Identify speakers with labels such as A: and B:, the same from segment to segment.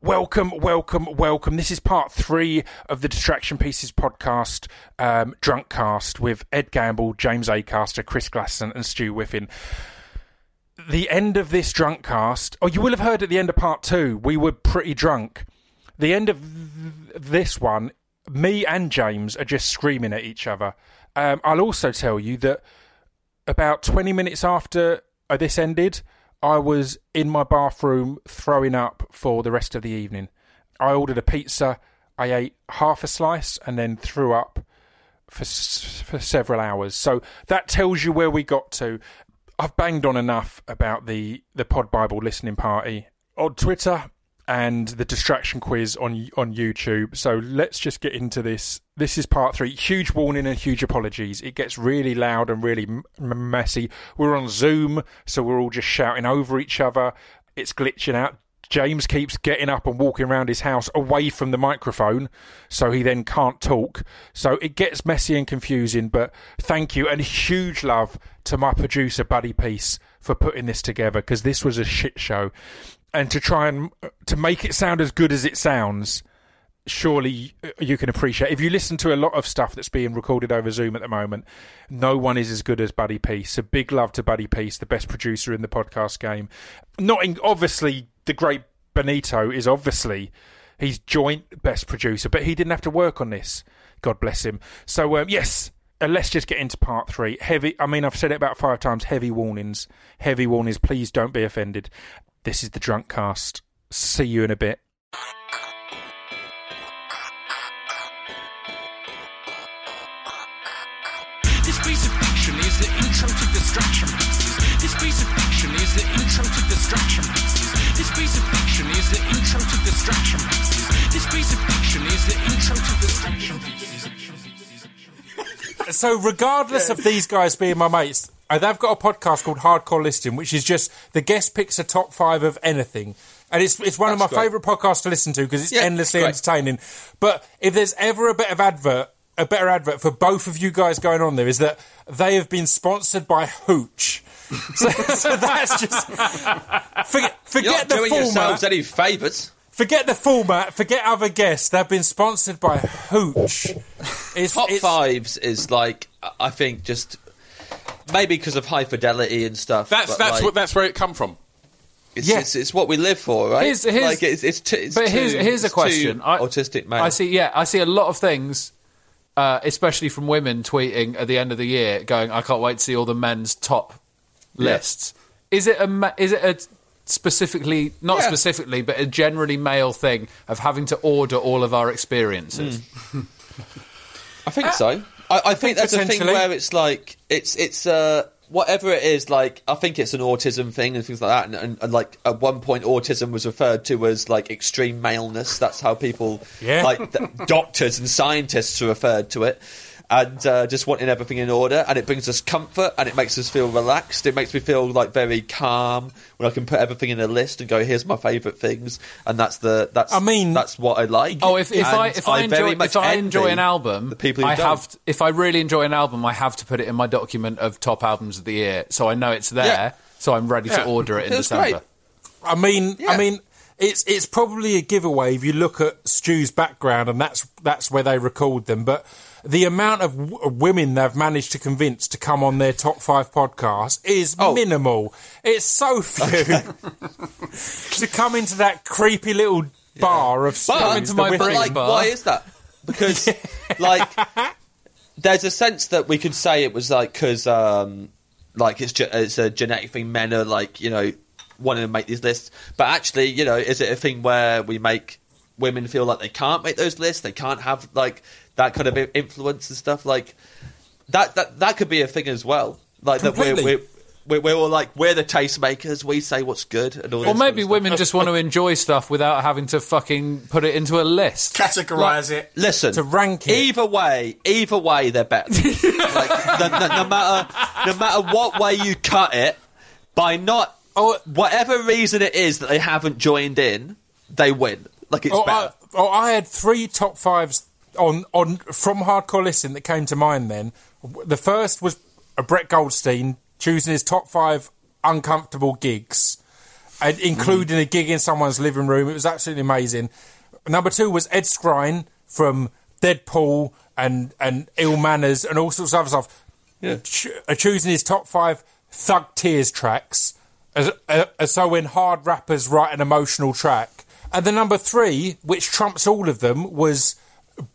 A: Welcome, welcome, welcome. This is part three of the Distraction Pieces podcast, um, Drunk Cast, with Ed Gamble, James Acaster, Chris Glasson, and Stu Whiffin. The end of this drunk cast, oh, you will have heard at the end of part two, we were pretty drunk. The end of th- this one, me and James are just screaming at each other. Um, I'll also tell you that about 20 minutes after this ended, I was in my bathroom throwing up for the rest of the evening. I ordered a pizza. I ate half a slice and then threw up for for several hours. So that tells you where we got to. I've banged on enough about the the Pod Bible listening party on Twitter and the distraction quiz on on YouTube. So let's just get into this. This is part three. Huge warning and huge apologies. It gets really loud and really m- messy. We're on Zoom, so we're all just shouting over each other. It's glitching out. James keeps getting up and walking around his house away from the microphone, so he then can't talk. So it gets messy and confusing. But thank you and huge love to my producer Buddy Peace for putting this together because this was a shit show and to try and uh, to make it sound as good as it sounds surely you can appreciate if you listen to a lot of stuff that's being recorded over zoom at the moment no one is as good as buddy peace so big love to buddy peace the best producer in the podcast game not in, obviously the great benito is obviously he's joint best producer but he didn't have to work on this god bless him so um, yes uh, let's just get into part three. Heavy, I mean, I've said it about five times. Heavy warnings. Heavy warnings. Please don't be offended. This is the Drunk Cast. See you in a bit.
B: Intro to distraction pieces. This piece of fiction is the intro to distraction pieces. This piece of fiction is the intro to distraction pieces.
A: So, regardless of these guys being my mates, uh, they've got a podcast called Hardcore Listing, which is just the guest picks a top five of anything. And it's it's one of my
C: great.
A: favourite podcasts to listen to because it's
C: Yeah,
A: endlessly
C: it's
A: entertaining. But if there's ever a bit of advert, a better advert for both of you guys going on there is that they have been sponsored by Hooch. So, so that's just forget,
C: You're
A: forget
C: not
A: the
C: doing
A: format.
C: yourselves any favours.
A: Forget the format. Forget other guests. They've been sponsored by Hooch. It's,
C: Top
A: it's-
C: fives is like I think just maybe because of high fidelity and stuff.
D: That's that's
C: like,
D: what that's where it come from.
C: it's,
A: Yeah.
C: it's, it's what we live for, right?
E: Here's- here's-
C: like it's, it's, too, it's
E: But
C: too,
E: here's here's a
C: it's too
E: question. I,
C: autistic man.
E: I see. Yeah, I see a lot of things, uh, especially from women tweeting at the end of the year, going, "I can't wait to see all the men's top lists." Is it a is it a specifically not
C: Yeah.
E: specifically, but a generally male thing of having to order all of our experiences?
C: I think so. I, I think that's a thing where it's like it's it's uh whatever it is. Like I think it's an autism thing and things like that. And, and, and like at one point, autism was referred to as like extreme maleness. That's how people
A: Yeah.
C: like th- doctors and scientists are referred to it. And uh, just wanting everything in order, and it brings us comfort, and it makes us feel relaxed. It makes me feel like very calm when I can put everything in a list and go, "Here's my favourite things," and that's the that's.
A: I mean-
C: that's what I like.
E: Oh, if, if I if I,
C: very
E: enjoy
C: much
E: if I enjoy an album,
C: the people who
E: I
C: don't.
E: have to, if I really enjoy an album, I have to put it in my document of top albums of the year, so I know it's there.
C: Yeah.
E: So I'm ready to order it in
C: Feels
E: December.
C: great.
A: I mean,
C: Yeah.
A: I mean, it's it's probably a giveaway if you look at Stu's background, and that's that's where they record them. But the amount of w- women they've managed to convince to come on their top five podcast is
C: Oh.
A: minimal. It's so few to come into that creepy little bar of
C: But,
A: the
E: my
C: but like,
E: bar.
C: why is that? Because, like, there's a sense that we could say it was like because, um, like, it's ge- it's a genetic thing. Men are like, you know, wanting to make these lists, but actually, you know, is it a thing where we make women feel like they can't make those lists? They can't have like that kind of influence and stuff. Like that that that could be a thing as well. Like that we're, we're we're we're all like we're the tastemakers. We say what's good and all.
E: Or maybe
C: sort of
E: women just want to enjoy stuff without having to fucking put it into a list.
F: Categorize it.
C: Listen,
A: To rank it.
C: Either way, either way, they're better. like, no, no, no matter, no matter what way you cut it, by not
A: Oh,
C: whatever reason it is that they haven't joined in, they win. Like it's
A: Oh, I,
C: better.
A: oh, I had three top fives on on from hardcore listing that came to mind. Then the first was a Brett Goldstein choosing his top five uncomfortable gigs. and including a gig in someone's living room. It was absolutely amazing. Number two was Ed Skrein from Deadpool and and Ill Manors and all sorts of other stuff. Ch- uh, choosing his top five Thug Tears tracks, as, uh, as so when hard rappers write an emotional track. And the number three, which trumps all of them, was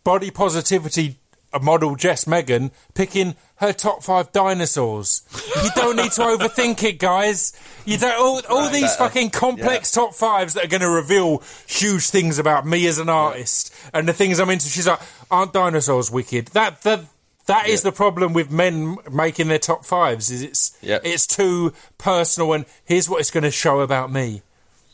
A: body positivity model Jess Megan picking her top five dinosaurs. You don't need to overthink it, guys. You don't all, all these
C: better.
A: fucking complex top fives that are going to reveal huge things about me as an artist and the things I'm into. She's like, aren't dinosaurs wicked? That that that is
C: Yeah.
A: the problem with men making their top fives. Is it's
C: Yeah.
A: it's too personal and here's what it's going to show about me.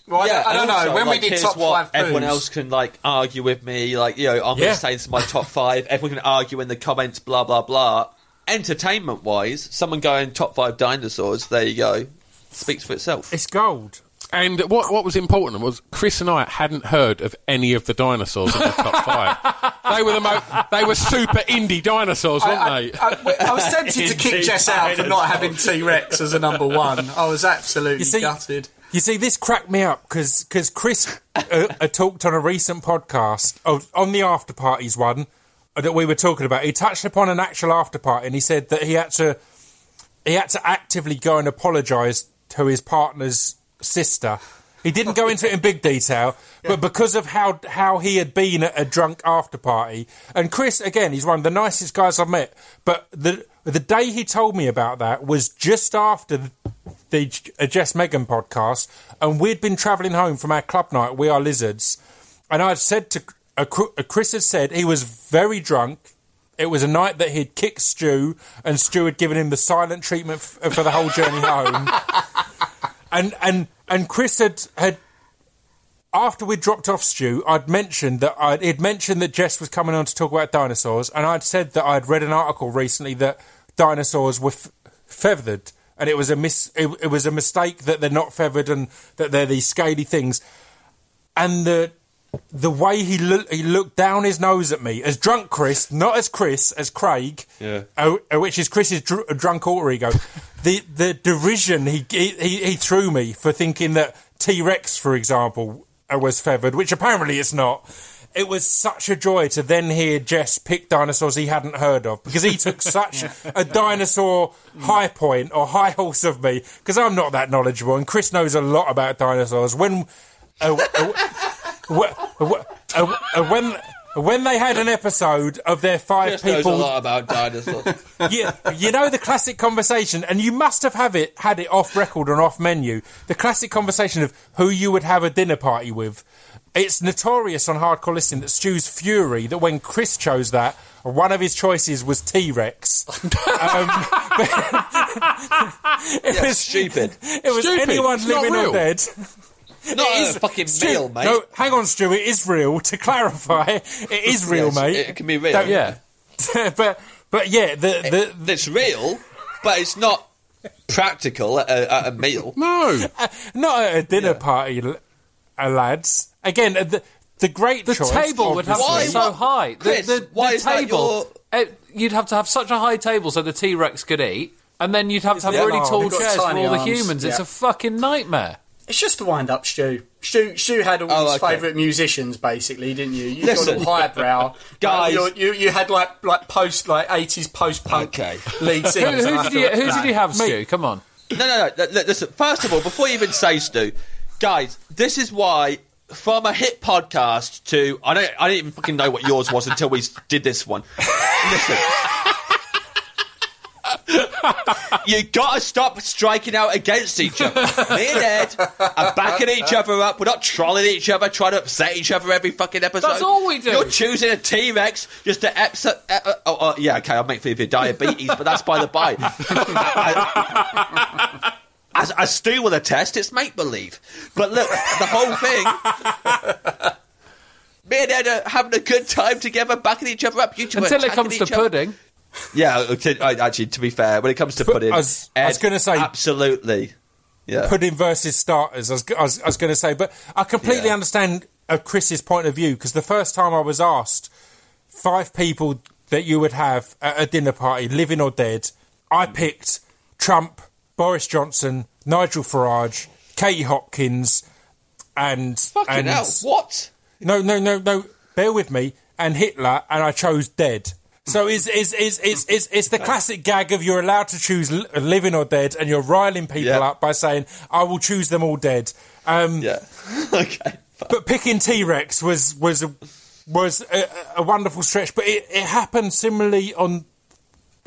D: Well, I don't, I don't know.
C: also,
D: When
C: like,
D: we did top
C: what
D: five
C: everyone
D: boos-
C: else can like argue with me. Like you know, I'm
A: Yeah.
C: going to say this is my top five. Everyone can argue in the comments. Blah blah blah. Entertainment wise, someone going top five dinosaurs. There you go. Speaks for itself.
A: It's gold.
F: And what what was important was Chris and I hadn't heard of any of the dinosaurs in the top five. They were the mo- they were super indie dinosaurs, weren't
D: I,
F: they?
D: I, I, I was tempted to kick Jess out for not having T Rex as a number one. I was absolutely
A: You see-
D: gutted.
A: You see, this cracked me up because because Chris uh, uh, talked on a recent podcast of, on the after parties one uh, that we were talking about. He touched upon an actual after party and he said that he had to he had to actively go and apologise to his partner's sister. He didn't go into it in big detail, but because of how how he had been at a drunk after party, and Chris again, he's one of the nicest guys I've met. But the the day he told me about that was just after the, uh, Jess Megan podcast, and we'd been travelling home from our club night. We are lizards, and I'd said to uh, uh, Chris had said he was very drunk. It was a night that he'd kicked Stu, and Stu had given him the silent treatment f- for the whole journey home. and and and Chris had had after we dropped off Stu, I'd mentioned that I'd he'd mentioned that Jess was coming on to talk about dinosaurs, and I'd said that I'd read an article recently that dinosaurs were f- feathered, and it was a mis- it, it was a mistake that they're not feathered and that they're these scaly things, and the the way he looked he looked down his nose at me as drunk Chris, not as Chris, as Craig,
C: Yeah.
A: uh, uh, which is Chris's dr- drunk alter ego. the the derision he, he he threw me for thinking that T Rex, for example, uh, was feathered, which apparently it's not. It was such a joy to then hear Jess pick dinosaurs he hadn't heard of because he took such a dinosaur high point or high horse of me because I'm not that knowledgeable and Chris knows a lot about dinosaurs. When uh, uh, wh- uh, uh, when when they had an episode of their five
C: Chris knows a
A: people
C: lot about dinosaurs.
A: you, you know the classic conversation, and you must have have it had it off record and off menu. The classic conversation of who you would have a dinner party with. It's notorious on hardcore listening that Stu's fury that when Chris chose that, one of his choices was T Rex. um, it
C: Yeah,
A: was
C: stupid.
A: It was
F: Stupid.
A: anyone
F: It's
A: living or dead.
C: Not
A: It
C: a fucking
A: Stu-
C: meal, mate.
A: No, hang on, Stu. It is real. To clarify, it is real,
C: Yes,
A: mate.
C: it can be real.
A: Don't-
E: Yeah.
A: but but yeah, the the
C: It's real, but it's not practical at a, at a meal.
F: No,
A: Not at a dinner party, uh, lads. Again, uh, the the great
E: The
A: choice,
E: table would have to be so
C: what-
E: high. The,
C: Chris,
E: the, the
C: why is that
E: table, it, you'd have to have such a high table so the T Rex could eat, and then you'd have to have
D: Yeah.
E: really
D: Oh,
E: tall chairs for
D: tiny
E: all the
D: arms,
E: humans. It's a fucking nightmare.
D: It's just a wind up, Stu. Stu, Stu had all
C: Oh,
D: his
C: okay.
D: favourite musicians, basically, didn't you? You
C: Listen.
D: got all highbrow
C: Guys.
D: Like, you, you you had like like post like eighties post punk
C: Okay.
D: lead
E: Who,
D: singers. and
E: who did you, who did you have,
A: Mate.
E: Stu? Come on.
C: No, no, no. L- l- Listen, first of all, before you even say Stu, guys, this is why from a hit podcast to I don't I didn't even fucking know what yours was until we did this one. Listen. You gotta stop striking out against each other. Me and Ed are backing each other up. We're not trolling each other, trying to upset each other every fucking episode.
E: That's all we do.
C: You're choosing a T Rex just to upset. Uh, uh, oh, oh, yeah, okay, I'll make fun of your diabetes, but that's by the by. As, as Stu will attest, it's make believe. But look, the whole thing. Me and Ed are having a good time together, backing each other up. You two are
E: Until it comes to
C: other.
E: pudding.
C: Yeah, to- actually, to be fair, when it comes to pudding,
A: I was- was gonna say-
C: absolutely. Yeah,
A: pudding versus starters. I was, I was, was going to say, but I completely
C: Yeah.
A: understand uh, Chris's point of view because the first time I was asked five people that you would have at a dinner party, living or dead, I picked Trump, Boris Johnson, Nigel Farage, Katie Hopkins, and
C: Fucking
A: and
C: hell! What?
A: no, no, no, no. Bear with me. And Hitler, and I chose dead. So it's it's, it's, it's, it's, it's the classic gag of you're allowed to choose living or dead, and you're riling people
C: Yeah.
A: up by saying, "I will choose them all dead." Um,
C: Yeah. okay.
A: but picking T Rex was was a, was a, a wonderful stretch. But it, it happened similarly on.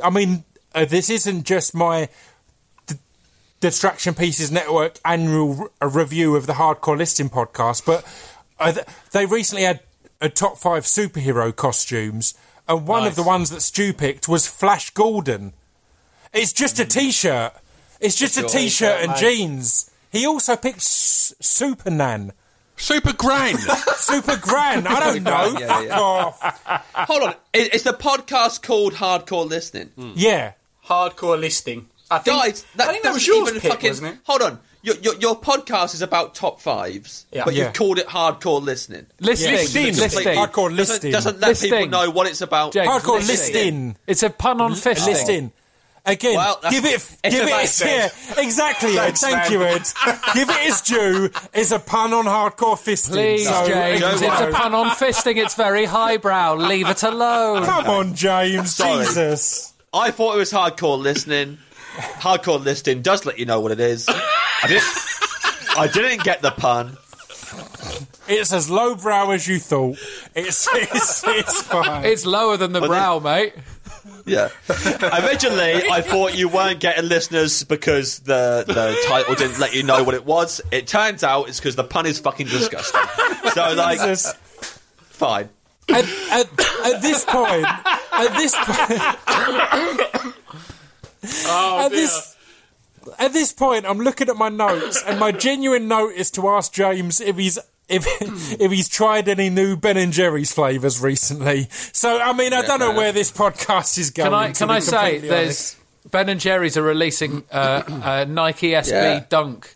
A: I mean, uh, this isn't just my D- Distraction Pieces Network annual r- review of the Hardcore Listing podcast, but uh, th- they recently had a top five superhero costumes, and one of the ones that Stu picked was Flash Gordon. It's just a hmm. t-shirt. It's just a
C: Sure.
A: t-shirt and
E: mate.
A: jeans. He also picked S- Supernan.
F: Super Gran.
A: Super Gran. I don't know.
C: Gran, yeah,
A: Fuck
C: yeah.
A: off.
C: Hold on. I- Is the podcast called Hardcore Listening?
A: Yeah.
D: Hardcore listing. I think,
C: Guys, that,
D: I think that was
C: doesn't
D: yours pick,
C: fucking,
D: wasn't it?
C: Hold on. Your, your, your podcast is about top fives,
D: Yeah.
C: but
A: Yeah.
C: you've called it Hardcore Listening.
E: Listing,
A: Listing.
E: listing.
A: Hardcore
C: Doesn't, doesn't let people know what it's about.
E: James,
A: Hardcore
E: listing.
A: listing.
E: It's a pun on fisting.
A: Listing. Again,
C: Well,
A: give it,
C: it's
A: give
C: about
A: it, yeah, exactly.
D: Thanks,
A: Thank
D: man.
A: you, Ed. give it its due. It's a pun on hardcore fisting.
E: Please,
A: so,
E: James.
C: Joe,
E: It's a pun on fisting. It's very highbrow. Leave it alone.
A: Come on, James.
C: Sorry.
A: Jesus.
C: I thought it was Hardcore Listening. Hardcore Listening does let you know what it is. I didn't, I didn't get the pun.
A: It's as lowbrow as you thought. It's it's, it's fine.
E: It's lower than the
C: But
E: brow, mate.
C: Yeah. Originally, I thought you weren't getting listeners because the the title didn't let you know what it was. It turns out it's because the pun is fucking disgusting. So, like,
A: Jesus.
C: fine.
A: At, at, at this point, at this point,
D: Oh,
A: at this at this point, I'm looking at my notes, and my genuine note is to ask James if he's. If, if he's tried any new Ben and Jerry's flavors recently, so I mean I don't know
C: fair
A: where this podcast is going.
E: Can I can I say
A: honest.
E: there's Ben and Jerry's are releasing uh, a Nike SB
C: Yeah.
E: Dunk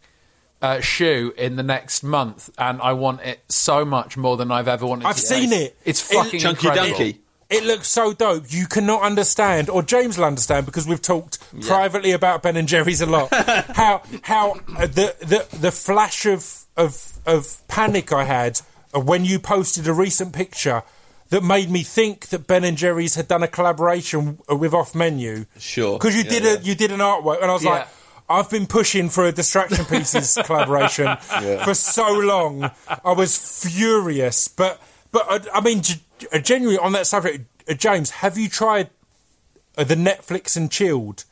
E: uh, shoe in the next month, and I want it so much more than I've ever wanted.
A: I've
E: to.
A: seen it.
E: It's
A: It-
E: fucking
C: Chunky
E: incredible.
C: Dunky.
A: It looks so dope. You cannot understand, or James will understand because we've talked privately about Ben and Jerry's a lot. how how uh, the the the flash of of of panic I had when you posted a recent picture that made me think that Ben and Jerry's had done a collaboration with Off Menu.
C: Sure.
A: because you
C: Yeah,
A: did
C: yeah.
A: a you did an artwork, and I was
E: Yeah.
A: like. I've been pushing for a Distraction Pieces collaboration for so long. I was furious, but but uh, I mean, uh, genuinely on that subject, uh, James, have you tried uh, the Netflix and chilled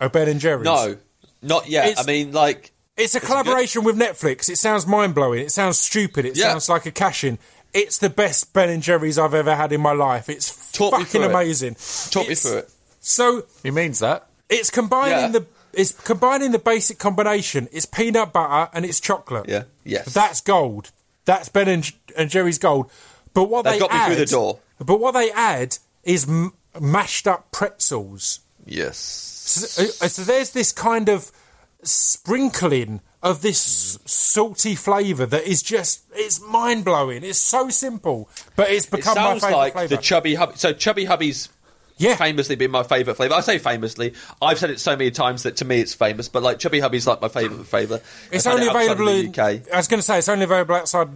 A: uh, Ben and Jerry's?
C: No, not yet.
A: It's-
C: I mean, like,
A: it's a collaboration with Netflix. It sounds mind blowing. It sounds stupid. It
C: Yeah.
A: sounds like a cash in. It's the best Ben and Jerry's I've ever had in my life. It's
C: Talk me
A: fucking
C: through it.
A: amazing.
C: talk me through it.
A: So
E: He means that.
A: it's combining
C: Yeah.
A: the it's combining the basic combination. It's peanut butter and it's chocolate.
C: Yeah. Yes.
A: That's gold. That's Ben and, and Jerry's gold. But what
C: That
A: they
C: got me
A: add,
C: through the door.
A: But what they add is m- mashed up pretzels.
C: Yes.
A: So, uh, so there's this kind of sprinkling of this salty flavour that is just it's mind blowing. It's so simple, but it's
C: It
A: become my
C: sounds
A: favourite
C: like
A: flavour.
C: the chubby hubby. So chubby hubby's
A: yeah,
C: famously been my favourite flavour. I say famously. I've said it so many times that to me it's famous. But like chubby hubby's like my favourite flavour.
A: It's only
C: it
A: available in
C: the UK.
A: I was going to say it's only available outside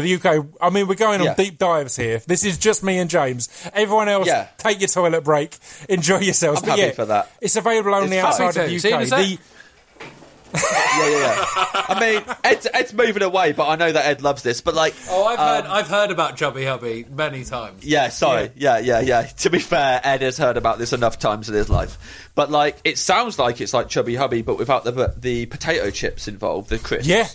A: the UK. I mean, we're going on
C: Yeah.
A: deep dives here. This is just me and James. Everyone else,
C: Yeah.
A: take your toilet break, enjoy yourselves.
C: I'm
A: but
C: happy
A: yeah,
C: for that.
A: It's available only
C: It's
A: outside of the
E: too.
A: UK.
E: Seen
A: The,
C: Yeah, yeah, yeah. I mean, Ed's, Ed's moving away, but I know that Ed loves this. But like,
E: Oh, I've heard
C: um,
E: I've heard about Chubby Hubby many times.
C: Yeah, sorry. Yeah. yeah, yeah, To be fair, Ed has heard about this enough times in his life. But like, it sounds like it's like Chubby Hubby, but without the the potato chips involved, the crisps.
A: yeah,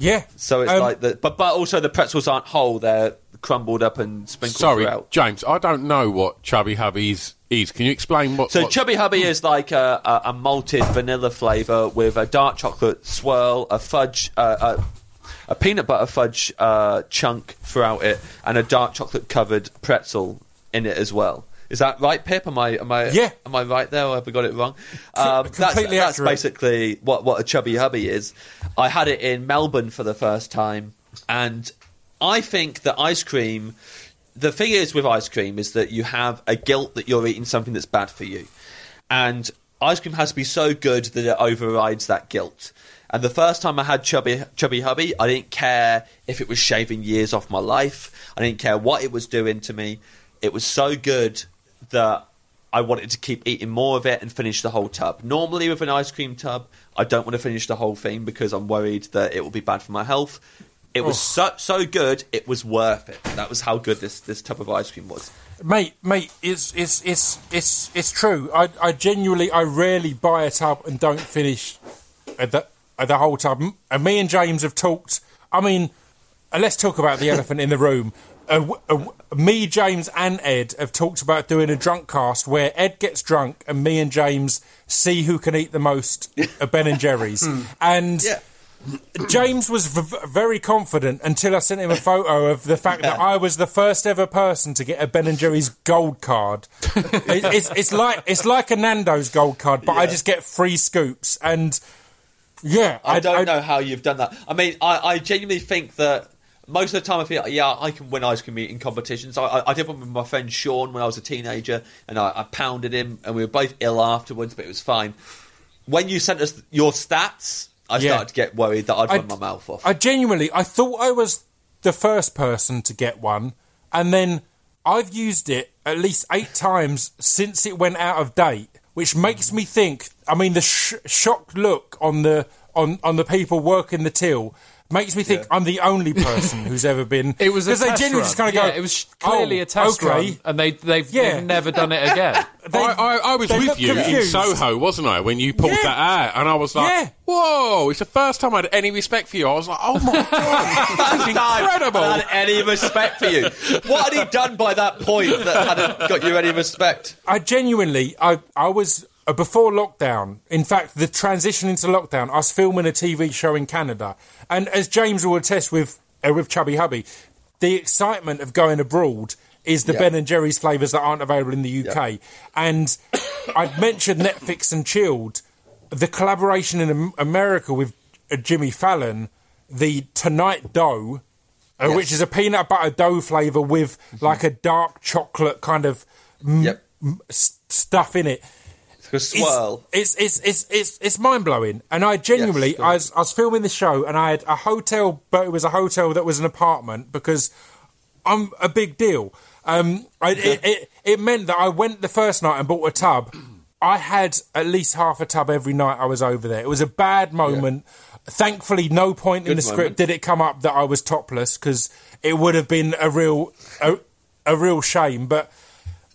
A: yeah.
C: So it's
A: Um,
C: like the, but but also the pretzels aren't whole; they're crumbled up and sprinkled
F: Sorry,
C: throughout.
F: James. I don't know what Chubby Hubby's is. Can you explain what?
C: So
F: what-
C: Chubby Hubby is like a, a, a malted vanilla flavour with a dark chocolate swirl, a fudge, uh, a, a peanut butter fudge uh, chunk throughout it, and a dark chocolate covered pretzel in it as well. Is that right, Pip? Am I am I
A: Yeah.
C: am I right there, or have I got it wrong? Um, that's
A: completely
C: that's
A: accurate.
C: basically what what a Chubby Hubby is. I had it in Melbourne for the first time, and I think that ice cream. The thing is with ice cream is that you have a guilt that you're eating something that's bad for you, and ice cream has to be so good that it overrides that guilt. And the first time I had chubby chubby hubby, I didn't care if it was shaving years off my life. I didn't care what it was doing to me. It was so good that I wanted to keep eating more of it and finish the whole tub. Normally, with an ice cream tub, I don't want to finish the whole thing because I'm worried that it will be bad for my health. It was so so good, it was worth it. That was how good this, this tub of ice cream was.
A: mate, mate, it's it's it's it's it's true. I I genuinely, I rarely buy a tub and don't finish the the whole tub. And me and James have talked. I mean, uh, let's talk about the elephant in the room. Uh, uh, me, James, and Ed have talked about doing a drunk cast where Ed gets drunk and me and James see who can eat the most uh, Ben and Jerry's. and
C: Yeah.
A: James was v- very confident until I sent him a photo of the fact that I was the first ever person to get a Ben and Jerry's gold card. It- it's, it's like it's like a Nando's gold card, but I just get free scoops. And yeah,
C: I, don't know how you've done that. I mean, I, I genuinely think that most of the time I feel like, yeah, I can win ice cream eating competitions. I, I, I did one with my friend Sean when I was a teenager, and I, I pounded him, and we were both ill afterwards, but it was fine. When you sent us your stats, I
A: Yeah.
C: started to get worried that I'd
A: I-
C: run my mouth off.
A: I genuinely, I thought I was the first person to get one, and then I've used it at least eight times since it went out of date, which makes me think. I mean, the sh- shocked look on the on on the people working the till makes me think
C: Yeah.
A: I'm the only person who's ever been.
E: It was a
A: because they
E: test
A: genuinely
E: run.
A: just kind of
E: yeah,
A: go.
E: it was clearly
A: "Oh,
E: a test
A: okay.
E: run, and they they've,
A: Yeah.
E: they've never done it again.
A: They-
F: I, I, I was with
A: look
F: you in. Soho, wasn't I, when you pulled
A: Yeah.
F: that out? And I was like,
A: Yeah.
F: whoa, it's the first time I had any respect for you. I was like, oh my God, this is incredible.
C: I had any respect for you. What had he done by that point that hadn't got you any respect?
A: I genuinely, I, I was before lockdown. In fact, the transition into lockdown, was filming a TV show in Canada, and as James will attest with uh, with Chubby Hubby, the excitement of going abroad is the
C: Yeah.
A: Ben and Jerry's flavors that aren't available in the UK.
C: Yeah.
A: And I'd mentioned Netflix and Chilled, the collaboration in America with uh, Jimmy Fallon, the Tonight Dough. Uh,
C: Yes.
A: Which is a peanut butter dough flavour with like a dark chocolate kind of m-
C: Yep.
A: m- stuff in it.
C: A swirl.
A: It's it's it's it's, it's mind blowing. And I genuinely,
C: Yes,
A: I, was, I was filming the show, and I had a hotel, but it was a hotel that was an apartment because I'm a big deal. Um, I, it, it it meant that I went the first night and bought a tub. I had at least half a tub every night I was over there. It was a bad moment. Thankfully, no point in
C: Good
A: the script did it come up that I was topless because it would have been a real a, a real shame. But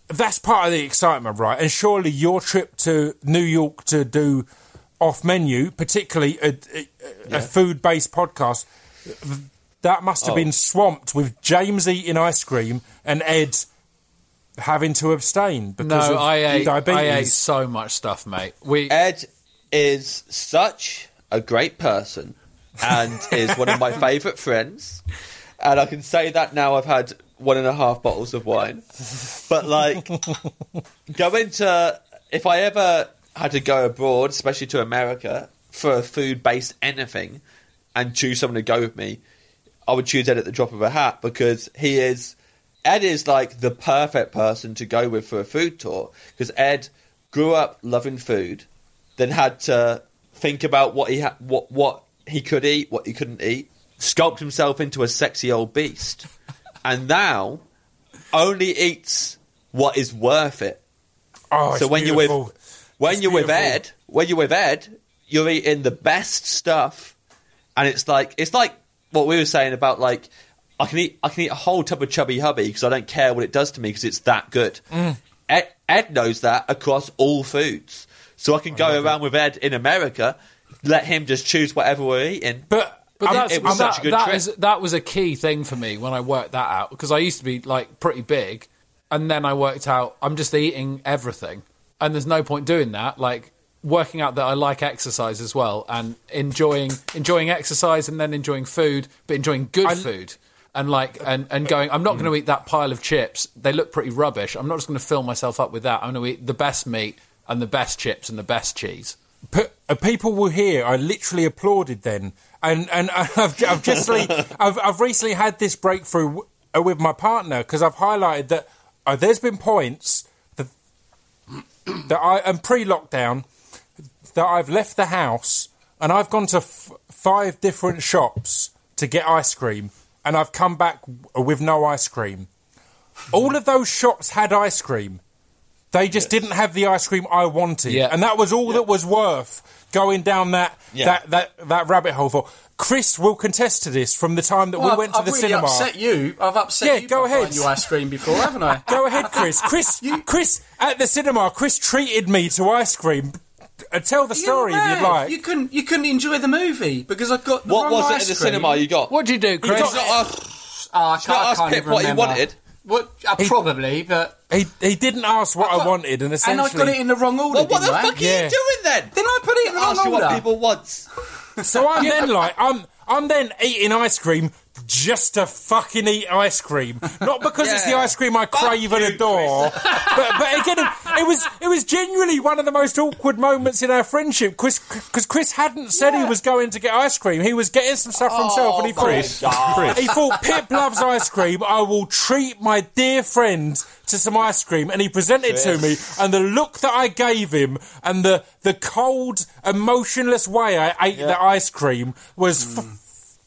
A: that's part of the excitement, right? And surely your trip to New York to do off menu, particularly a, a, a food based podcast, that must have
C: Oh.
A: been swamped with James eating ice cream and Ed having to abstain because
E: No,
A: of
E: I ate
A: diabetes.
E: I ate so much stuff, mate. We
C: Ed is such a great person and is one of my favourite friends. And I can say that now I've had one and a half bottles of wine. But like going to if I ever had to go abroad, especially to America, for a food based anything and choose someone to go with me, I would choose Ed at the drop of a hat because he is Ed is like the perfect person to go with for a food tour because Ed grew up loving food, then had to think about what he ha- what what he could eat, what he couldn't eat, sculpt himself into a sexy old beast, and now only eats what is worth it.
A: Oh, it's
C: so when you're with when
A: It's
C: you're with. Ed, when you're with Ed, you're eating the best stuff, and it's like it's like what we were saying about like I can eat I can eat a whole tub of chubby hubby because I don't care what it does to me because it's that good.
A: Mm.
C: Ed, Ed knows that across all foods, so I can go around with Ed in America, let him just choose whatever we're eating.
A: But,
E: But that's,
C: it was
E: that,
C: such a good
E: that
C: trip.
E: is- that was a key thing for me when I worked that out because I used to be like pretty big, and then I worked out I'm just eating everything, and there's no point doing that. Like working out that I like exercise as well, and enjoying enjoying exercise, and then enjoying food, but enjoying good
A: I-
E: food. And like and, and going, I'm not going to eat that pile of chips. They look pretty rubbish. I'm not just going to fill myself up with that. I'm going to eat the best meat and the best chips and the best cheese.
A: Uh, people will hear. I literally applauded then, and and I've, I've just I've, I've recently had this breakthrough uh, with my partner because I've highlighted that uh, there's been points that that I am pre-lockdown that I've left the house and I've gone to f- five different shops to get ice cream, and I've come back with no ice cream. All of those shops had ice cream. They just didn't have the ice cream I wanted,
E: Yeah.
A: and that was all that was worth going down that
C: Yeah.
A: that, that that rabbit hole for. Chris will contest to this from the time that
D: Well,
A: we went to
D: I've
A: the
D: really
A: cinema.
D: upset you. I've upset
A: Yeah,
D: you.
A: go ahead.
D: buying You ice cream before, haven't I?
A: Go ahead, Chris. Chris, Chris, at the cinema, Chris treated me to ice cream. Uh, tell the story
D: You're
A: if you'd like.
D: You couldn't. You couldn't enjoy the movie because I got the
C: What
D: wrong
C: was it
D: ice
C: in the
D: cream.
C: cinema you got?
E: What did you do, Chris?
C: It's not ask,
D: Oh, I can't, I
C: ask
D: can't
C: Pip
D: even
C: what you
D: remember.
C: wanted.
D: What? Uh, probably, but
A: He he didn't ask what I,
D: got-
A: wanted, and essentially, and
D: I got it in the wrong order.
C: Well, what the
D: didn't I?
C: fuck are you doing then?
D: Then I put it in the wrong
C: Ask you
D: order.
C: what people want.
A: so I'm then like I'm I'm then eating ice cream just to fucking eat ice cream, not because it's the ice cream I crave and
C: you,
A: adore, but but again it was it was genuinely one of the most awkward moments in our friendship because Chris hadn't said he was going to get ice cream, he was getting some stuff for himself, and he
C: Chris,
A: thought
C: Chris.
A: he thought Pip loves ice cream, I will treat my dear friend to some ice cream, and he presented to me, and the look that I gave him, and the the cold, emotionless way I ate the ice cream was. F-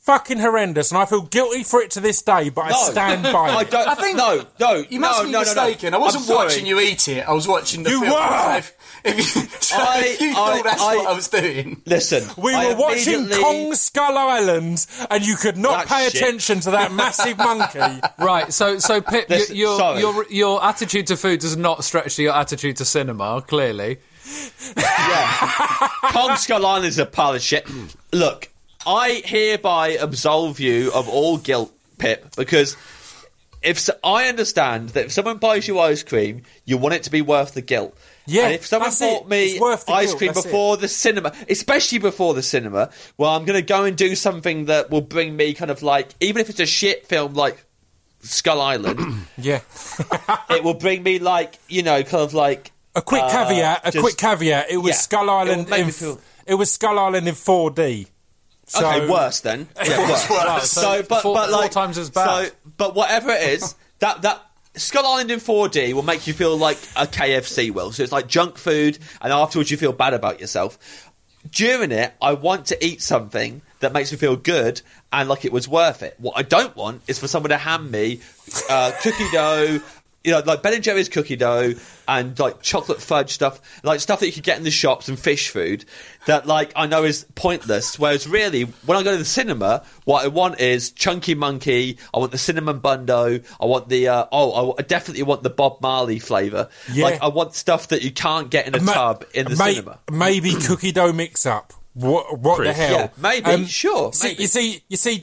A: Fucking horrendous, and I feel guilty for it to this day. But I
C: No.
A: stand by
C: I
A: it.
C: don't.
D: I think
C: no, no.
D: You must
C: no,
D: be
C: no, no, no.
D: mistaken. I wasn't
C: I'm sorry.
D: watching you eat it. I was watching the
A: You
D: film.
A: were!
D: If, if you, so
C: I-
D: if you
C: I-
D: thought that's
C: I-
D: what I was doing.
C: Listen,
A: We
C: I
A: were watching
C: immediately-
A: Kong Skull Island, and you could not
C: That
A: pay
C: shit.
A: attention to that massive monkey.
E: Right, so so Pip,
C: Listen,
E: your,
C: sorry.
E: your your your attitude to food does not stretch to your attitude to cinema. Clearly, Yeah.
C: Kong Skull Island is a pile of shit. Look, I hereby absolve you of all guilt, Pip, because if I understand that if someone buys you ice cream, you want it to be worth the guilt.
A: Yeah,
C: and if someone
A: that's
C: bought
A: it.
C: me ice
A: guilt,
C: cream
A: that's it.
C: before the cinema, especially before the cinema, well, I'm going to go and do something that will bring me kind of like, even if it's a shit film like Skull Island,
A: Yeah.
C: it will bring me like, you know, kind of like
A: A quick
C: Uh,
A: caveat. A
C: just-
A: quick caveat. It was
C: yeah,
A: Skull Island
C: make
A: in.
C: feel-
A: It was Skull Island in 4D. So,
C: okay, worse then. Yeah, worse.
E: Right,
C: so,
E: so
C: but,
E: four-
C: but
E: four
C: like
E: times as bad.
C: So, but whatever it is, that that Skull Island in 4D will make you feel like a KFC will. So it's like junk food, and afterwards you feel bad about yourself. During it, I want to eat something that makes me feel good and like it was worth it. What I don't want is for someone to hand me uh, cookie dough. You know, like Ben and Jerry's cookie dough and like chocolate fudge stuff, like stuff that you could get in the shops and fish food that like I know is pointless. Whereas really, when I go to the cinema, what I want is chunky monkey. I want the cinnamon bundo. I want the uh, oh, I, I definitely want the Bob Marley flavour.
A: Yeah.
C: Like I want stuff that you can't get in a
A: Ma-
C: tub in the
A: may-
C: cinema.
A: Maybe cookie dough mix up. What, what the hell? Um,
C: Yeah, maybe, sure,
A: See,
C: maybe.
A: You see, you see.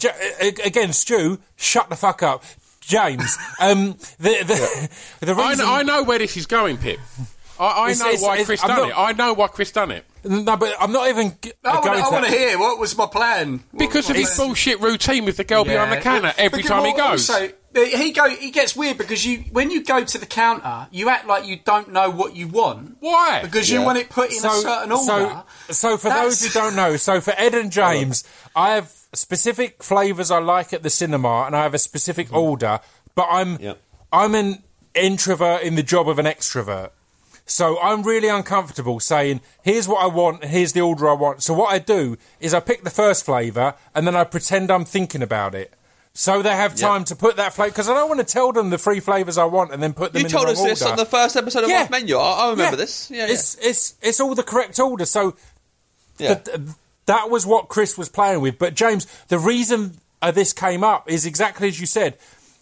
A: Again, Stu, shut the fuck up, James. um, the the, the
F: I know, I know where this is going, Pip. I, I
A: It's-
F: know
A: it's-
F: why
A: it's-
F: Chris
A: I'm
F: done
A: not-
F: it. I know why Chris done it.
A: no, but I'm not even g-
D: I
A: going
D: want
A: to.
D: to hear what was my plan. What
F: Because
D: was
F: of
D: my
F: his bullshit routine with the girl behind the counter every
D: Because
F: time he goes.
D: Also, he go. He gets weird because you, when you go to the counter, you act like you don't know what you want.
F: Why?
D: Because you want it put in a certain order.
A: So, so for
D: That's-
A: those who don't know, so for Ed and James, I have specific flavours I like at the cinema, and I have a specific mm-hmm. order. But I'm
C: Yeah.
A: I'm an introvert in the job of an extrovert. So I'm really uncomfortable saying, here's what I want, and here's the order I want. So what I do is I pick the first flavour, and then I pretend I'm thinking about it. So they have time to put that flavour, because I don't want to tell them the three flavours I want and then put them
C: You
A: in
C: told
A: the
C: us this
A: order.
C: on the first episode of
A: Yeah.
C: Off Menu. I, I remember
A: Yeah.
C: this. Yeah,
A: it's, it's, it's all the correct order. So
C: yeah.
A: Th- that was what Chris was playing with. But James, the reason uh, this came up is exactly as you said.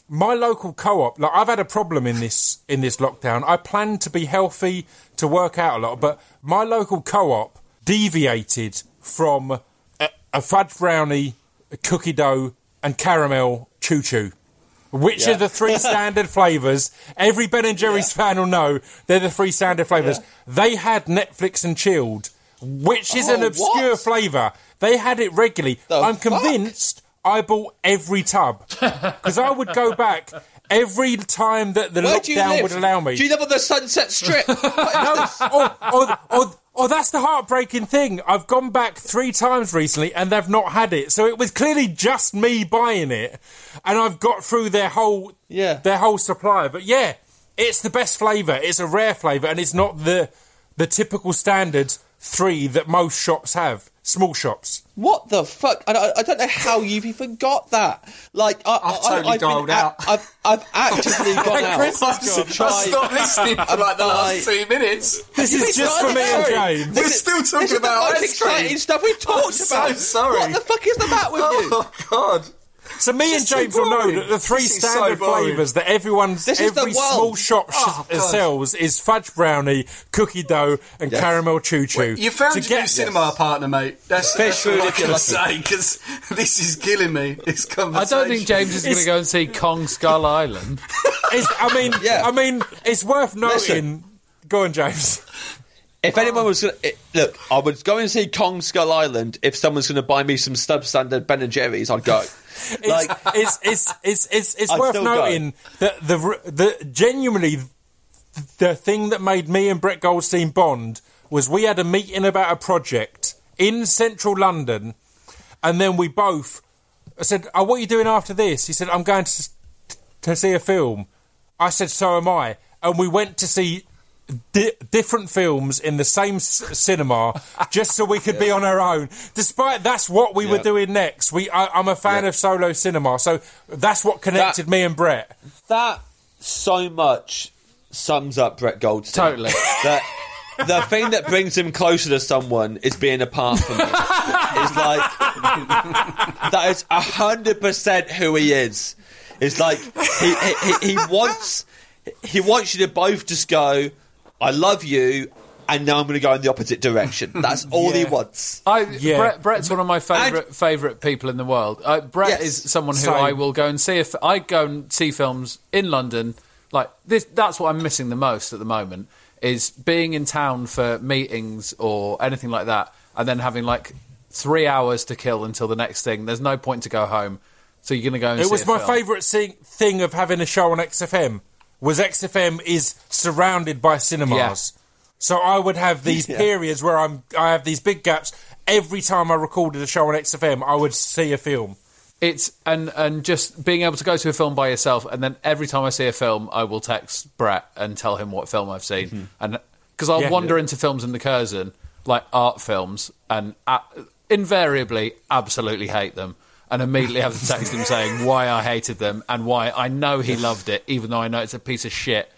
A: My local co-op, like I've had a problem in this in this lockdown. I planned to be healthy, to work out a lot, but my local co-op deviated from a, a fudge brownie, a cookie dough, and caramel chew chew. Which
C: Yeah.
A: are the three standard flavours? Every Ben and Jerry's fan will know they're the three standard flavours. They had Netflix and chilled, which is an
C: Oh,
A: obscure
C: what?
A: flavour. They had it regularly.
C: The
A: I'm
C: fuck?
A: convinced I bought every tub because I would go back every time that the
C: Where
A: lockdown would allow me.
C: Do you live on the Sunset Strip? This?
A: oh, oh, oh, oh, that's the heartbreaking thing. I've gone back three times recently and they've not had it. So it was clearly just me buying it, and I've got through their whole
C: Yeah.
A: their whole supply. But yeah, it's the best flavour. It's a rare flavour, and it's not the the typical standard three that most shops have. small shops.
C: What the fuck? I don't, I don't know how you've even got that. Like, I,
D: I've
C: I,
D: totally
C: I've
D: dialed out.
C: I've, I've actively gone out
A: Chris has
C: to
A: gone.
C: try.
D: Stopped listening for like the last two minutes.
A: This is just for me and James.
D: We're still talking
C: this is
D: about
C: the most
D: ice cream.
C: exciting stuff we've talked
D: I'm so sorry.
C: What the fuck is the matter with oh you?
D: Oh God!
A: So me and James will know that the three
D: This is so
A: standard flavours that everyone,
C: This
A: every small shop sh-
D: Oh,
A: sells is fudge brownie, cookie dough, and
C: Yes.
A: caramel chew chew.
D: You found your new cinema partner, mate. That's,
C: Fish
D: that's all
C: food
D: I
C: if you're
D: can
C: lucky.
D: say because this is killing me. This conversation.
E: I don't think James is going to go and see Kong Skull Island.
A: It's, I mean,
C: Yeah.
A: I mean, it's worth noting.
C: Listen.
A: Go on, James.
C: If anyone was going to look, I would go and see Kong Skull Island. If someone's going to buy me some substandard Ben and Jerry's, I'd go. like,
A: it's it's it's it's, it's
C: I'd
A: worth
C: still go.
A: noting that the the genuinely the thing that made me and Brett Goldstein bond was we had a meeting about a project in central London, and then we both I said, "Oh, what are you doing after this?" He said, "I'm going to to see a film." I said, "So am I," and we went to see. Di- different films in the same s- cinema, just so we could be on our own. Despite that's what we were doing next. We, I, I'm a fan
C: Yeah.
A: of solo cinema, so that's what connected
C: That-
A: me and Brett.
C: that so much sums up Brett Goldstein.
E: Totally.
C: That the thing that brings him closer to someone is being apart from them. it's like that is hundred percent who he is. It's like he, he, he, he wants he wants you to both just go, I love you, and now I'm going to go in the opposite direction. That's all he wants.
E: I,
A: Yeah.
E: Brett, Brett's one of my favourite favourite people in the world. Uh, Brett
C: Yes.
E: is someone who
A: Same.
E: I will go and see. If I go and see films in London, like this, that's what I'm missing the most at the moment. Is being in town for meetings or anything like that, and then having like three hours to kill until the next thing. There's no point to go home, so you're going to go and
A: It
E: see
A: was
E: a
A: my
E: film.
A: favourite thing, thing of having a show on XFM. Was XFM is surrounded by cinemas, so I would have these
C: Yeah.
A: periods where I'm I have these big gaps. Every time I recorded a show on XFM, I would see a film.
E: It's and and just being able to go to a film by yourself, and then every time I see a film, I will text Brett and tell him what film I've seen, and because I'll
A: Yeah.
E: wander into films in the Curzon, like art films, and uh, invariably absolutely hate them, and immediately have to text him saying why I hated them and why I know he loved it, even though I know it's a piece of shit,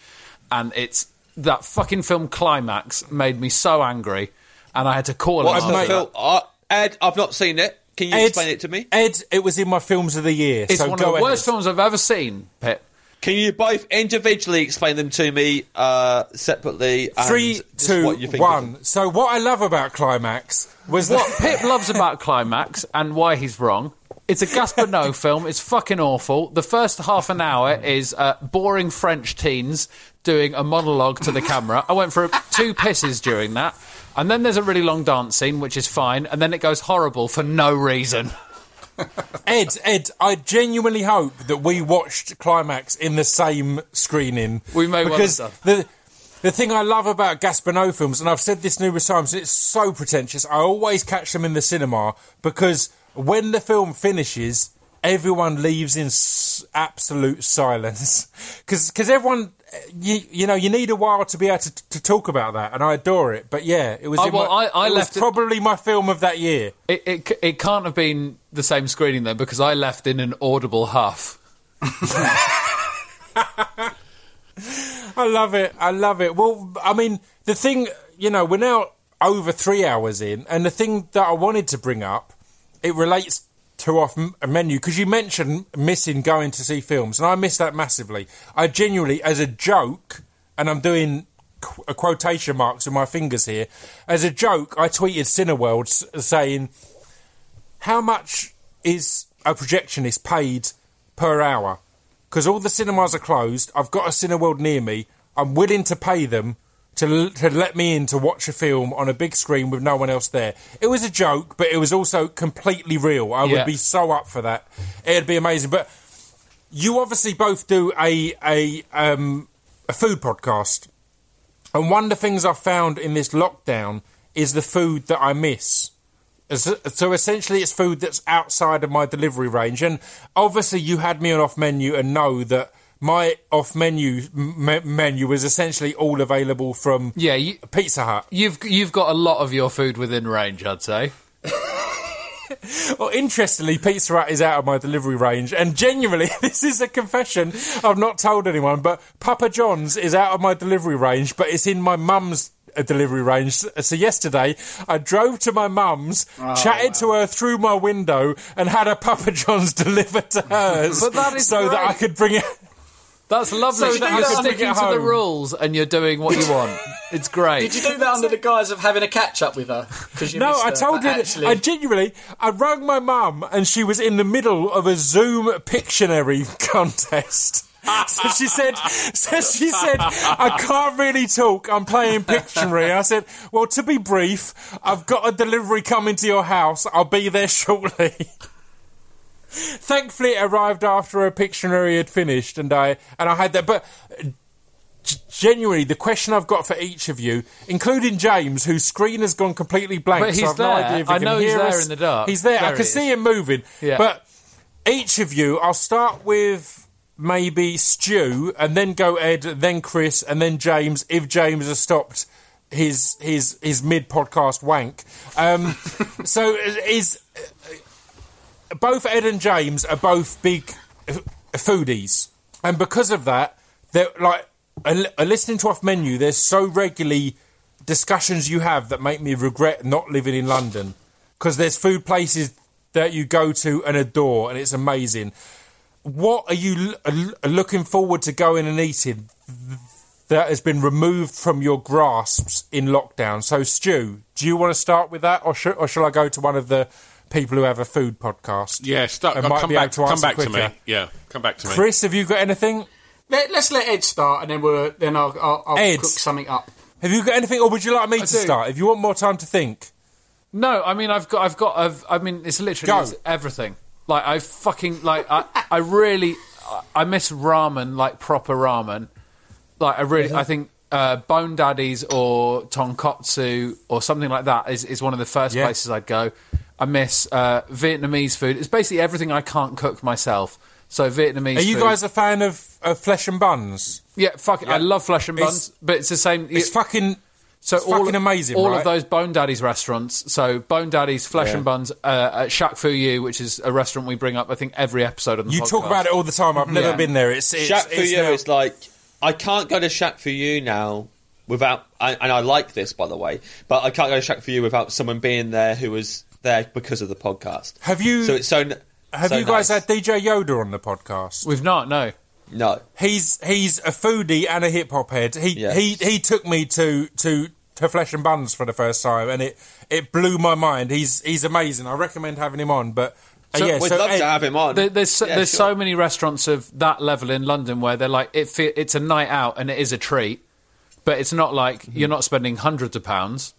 E: and it's that fucking film climax made me so angry, and I had to call him.
C: What's the
A: mate.
C: film? Uh, Ed, I've not seen it. Can you explain it to me?
A: Ed, it was in my films of the year.
E: It's
A: so
E: one
A: go
E: of the
A: ahead.
E: worst films I've ever seen, Pip.
C: Can you both individually explain them to me uh, separately? and
A: Three,
C: just
A: two,
C: what you think
A: one. So what I love about Climax was
E: what Pip loves about Climax and why he's wrong. It's a Gaspar Noé film. It's fucking awful. The first half an hour is uh, boring French teens doing a monologue to the camera. I went for two pisses during that. And then there's a really long dance scene, which is fine. And then it goes horrible for no reason.
A: Ed, Ed, I genuinely hope that we watched Climax in the same screening.
E: We may
A: because the the thing I love about Gaspar films, and I've said this numerous times, it's so pretentious. I always catch them in the cinema because when the film finishes, everyone leaves in s- absolute silence because everyone. You, you know you need a while to be able to, to talk about that and I adore it but yeah it was,
E: Oh, well,
A: my,
E: I- I
A: was
E: left it-
A: probably my film of that year
E: It, it, it can't have been the same screening, though, because I left in an audible huff.
A: I love it. I love it. Well, I mean, the thing, you know, we're now over three hours in, and the thing that I wanted to bring up, it relates to off a menu because you mentioned missing going to see films, and I miss that massively. I genuinely, as a joke, and I'm doing qu- quotation marks with my fingers here, as a joke, I tweeted Cineworld saying, "How much is a projectionist paid per hour?" because all the cinemas are closed. I've got a Cineworld near me. I'm willing to pay them to, to let me in to watch a film on a big screen with no one else there. It was a joke, but it was also completely real. I
E: Yeah.
A: would be so up for that. It'd be amazing. But you obviously both do a a um, a food podcast, and one of the things I've found in this lockdown is the food that I miss. So so essentially, it's food that's outside of my delivery range. And obviously, you had me on off menu and know that my off menu me- menu was essentially all available from
E: Yeah, you,
A: Pizza Hut.
E: you've you've got a lot of your food within range, I'd say.
A: Well, interestingly, Pizza Hut is out of my delivery range, and genuinely, this is a confession I've not told anyone, but Papa John's is out of my delivery range, but it's in my mum's uh, delivery range. So yesterday, I drove to my mum's, chatted to her through my window, and had a Papa John's delivered to hers,
E: But that is
A: so that I could bring it.
E: That's lovely.
A: So
E: that
A: you
E: you're sticking to the rules and you're doing what you want. It's great.
D: Did you do that under the guise of having a catch up with her? you
A: No, I told
D: but
A: her.
D: Actually,
A: I genuinely, I rang my mum, and she was in the middle of a Zoom Pictionary contest. So she said, so she said, I can't really talk. I'm playing Pictionary. I said, well, to be brief, I've got a delivery coming to your house. I'll be there shortly. Thankfully, it arrived after a Pictionary had finished, and I and I had that. But genuinely, the question I've got for each of you, including James, whose screen has gone completely blank.
E: But
A: so
E: he's
A: no
E: there.
A: idea if he
E: I know he's there
A: us.
E: in the dark.
A: He's there.
E: There
A: I can see him moving.
E: Yeah.
A: But each of you, I'll start with maybe Stew, and then go Ed, then Chris, and then James. If James has stopped his his his mid podcast wank, um, so is both Ed and James are both big foodies, and because of that, they're like listening to off menu. There's so regularly discussions you have that make me regret not living in London because there's food places that you go to and adore, and it's amazing. What are you looking forward to going and eating that has been removed from your grasps in lockdown? So, Stu, do you want to start with that, or, sh- or shall I go to one of the people who have a food podcast?
F: Yeah, start,
A: And might
F: come
A: be able
F: back.
A: to
F: Come
A: answer
F: back to me. Yeah, come back to me.
A: Chris, have you got anything?
D: let, us let Ed start, and then we'll then I'll, I'll, I'll
A: Ed.
D: cook something up.
A: Have you got anything, or would you like me to
E: do.
A: start? If you want more time to think,
E: No, I mean I've got I've got I've, I mean it's literally it's everything. Like I fucking like I I really I- I miss ramen like proper ramen. Like I really I think uh, Bone Daddies or Tonkotsu or something like that is, is one of the first
A: Yeah.
E: places I'd go. I miss uh, Vietnamese food. It's basically everything I can't cook myself. So Vietnamese.
A: are you
E: food.
A: guys a fan of, of flesh and buns?
E: Yeah, fuck it. I love flesh and
A: It's-
E: buns, but it's the same.
A: It's fucking.
E: So
A: It's
E: all,
A: fucking amazing,
E: All
A: right?
E: of those Bone Daddy's restaurants. So Bone Daddy's Flesh and Buns, uh, at Shackfuyu, which is a restaurant we bring up. I think every episode on the
A: You
E: podcast.
A: talk about it all the time. I've never
E: Yeah.
A: been there. It's, it's
C: Shaq for
A: it's
C: you is like I can't go to Shackfuyu now without, and and I like this by the way, but I can't go to Shackfuyu without someone being there who was there because of the podcast.
A: Have you-
C: So it's so.
A: Have
C: so
A: you guys
C: nice.
A: had DJ Yoda on the podcast?
E: We've not. No.
C: No.
A: He's he's a foodie and a hip hop head. He
C: Yeah.
A: he he took me to to to Flesh and Buns for the first time, and it it blew my mind. He's he's amazing. I recommend having him on. But uh, yeah,
C: We'd
A: so
C: love
A: Ed-
C: to have him on.
E: There, there's so,
C: Yeah,
E: there's
C: sure.
E: so many restaurants of that level in London where they're like it. Fe- it's a night out and it is a treat, but it's not like you're not spending hundreds of pounds.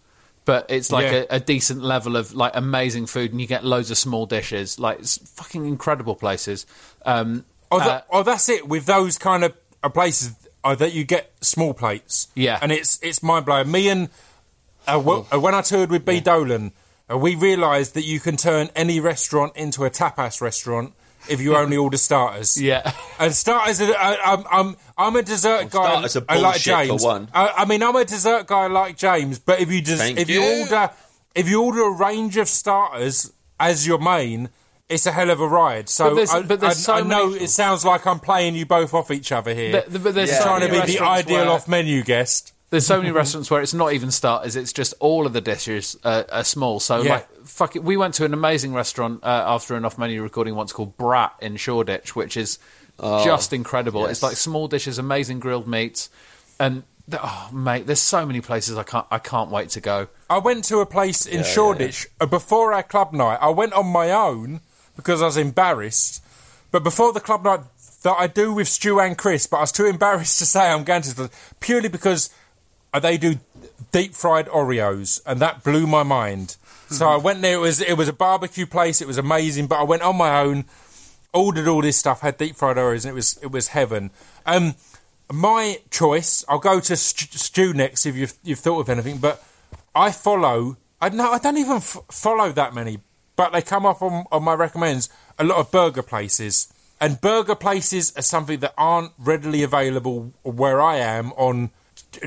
E: But it's like
A: Yeah.
E: a, a decent level of like amazing food, and you get loads of small dishes. Like it's fucking incredible places. Um,
A: Oh,
E: uh,
A: oh, that's it. With those kind of uh, places, uh, that you get small plates.
E: Yeah.
A: and it's it's mind blowing. Me and uh, uh, when I toured with B Dolan, uh, we realised that you can turn any restaurant into a tapas restaurant if you only order starters.
E: yeah.
A: And starters, are, I, I'm, I'm, I'm a dessert guy.
C: starters are
A: I like
C: bullshit for
A: James.
C: one.
A: I, I mean, I'm a dessert guy like James. But if you just,
C: Thank
A: if you.
C: you.
A: order, if you order a range of starters as your main, it's a hell of a ride. So
E: But there's-
A: I,
E: but there's
A: I,
E: so
A: I know
E: many-
A: it sounds like I'm playing you both off each other here.
E: But- but there's
C: Yeah.
E: so
A: trying to be the ideal
E: where-
A: off-menu guest.
E: There's so many restaurants where it's not even starters; it's just all of the dishes are, are small. So,
A: Yeah.
E: like, fuck it. We went to an amazing restaurant uh, after an off-menu recording once called Brat in Shoreditch, which is just incredible.
C: yes.
E: It's like small dishes, amazing grilled meats, and oh mate, there's so many places I can't I can't wait to go.
A: I went to a place in Shoreditch uh, before our club night. I went on my own because I was embarrassed. But before the club night that I do with Stu and Chris, but I was too embarrassed to say I'm going to, purely because uh, they do deep fried Oreos, and that blew my mind. So I went there. It was it was a barbecue place. It was amazing. But I went on my own, ordered all this stuff, had deep fried Oreos, and it was it was heaven. Um, my choice. I'll go to Stu next if you've you've thought of anything. But I follow. I no, I don't even f- follow that many, but they come up on on my recommends a lot of burger places. And burger places are something that aren't readily available where I am on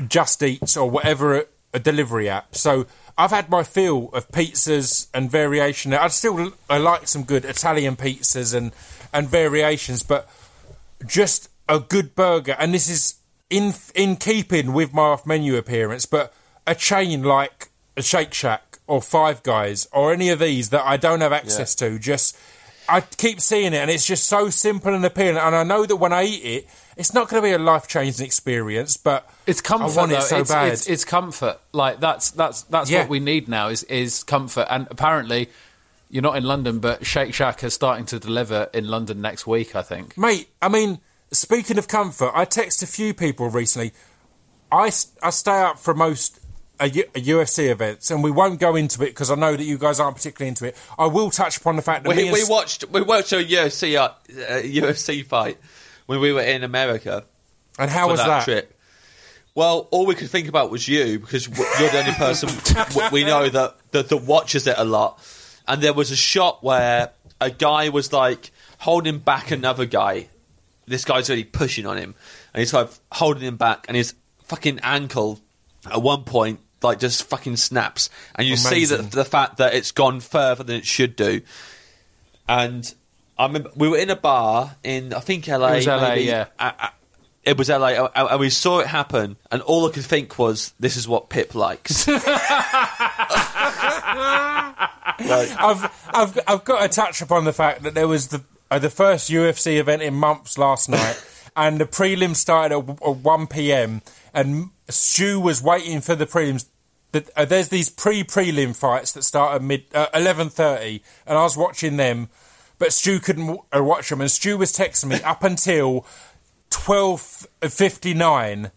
A: Just Eats or whatever a delivery app. So I've had my fill of pizzas and variation. I still I like some good Italian pizzas and and variations, but just a good burger. And this is in in keeping with my off menu appearance, but a chain like a Shake Shack or Five Guys or any of these that I don't have access to, just I keep seeing it, and it's just so simple and appealing. And I know that when I eat it, it's not going to be a life changing experience, but
E: It's comfort.
A: I want
E: though.
A: it so
E: it's,
A: bad.
E: It's, it's comfort. Like that's that's that's
A: Yeah.
E: what we need now is is comfort. And apparently, you're not in London, but Shake Shack is starting to deliver in London next week. I think.
A: Mate, I mean, speaking of comfort, I text a few people recently. I I stay up for most U- uh, UFC events, and we won't go into it because I know that you guys aren't particularly into it. I will touch upon the fact that me
C: We,
A: and
C: watched we watched a UFC uh, uh, UFC fight when we were in America
A: and how was
C: that,
A: that?
C: trip. Well, all we could think about was you because you're the only person we know that, that that watches it a lot. And there was a shot where a guy was like holding back another guy. This guy's really pushing on him, and he's like holding him back, and his fucking ankle at one point like just fucking snaps, and you see that the fact that it's gone further than it should do. And I remember we were in a bar in I think LA.
E: It was LA,
C: maybe.
E: yeah.
C: I- I- it was LA, and- we saw it happen, and all I could think was, "This is what Pip likes."
A: I've, I've, I've got to touch upon the fact that there was the uh, the first UFC event in months last night, and the prelims started at, at one p.m. and Stu was waiting for the prelims. The, uh, there's these pre-prelim fights that start at mid uh, eleven thirty, and I was watching them, but Stu couldn't w- uh, watch them, and Stu was texting me up until twelve fifty nine.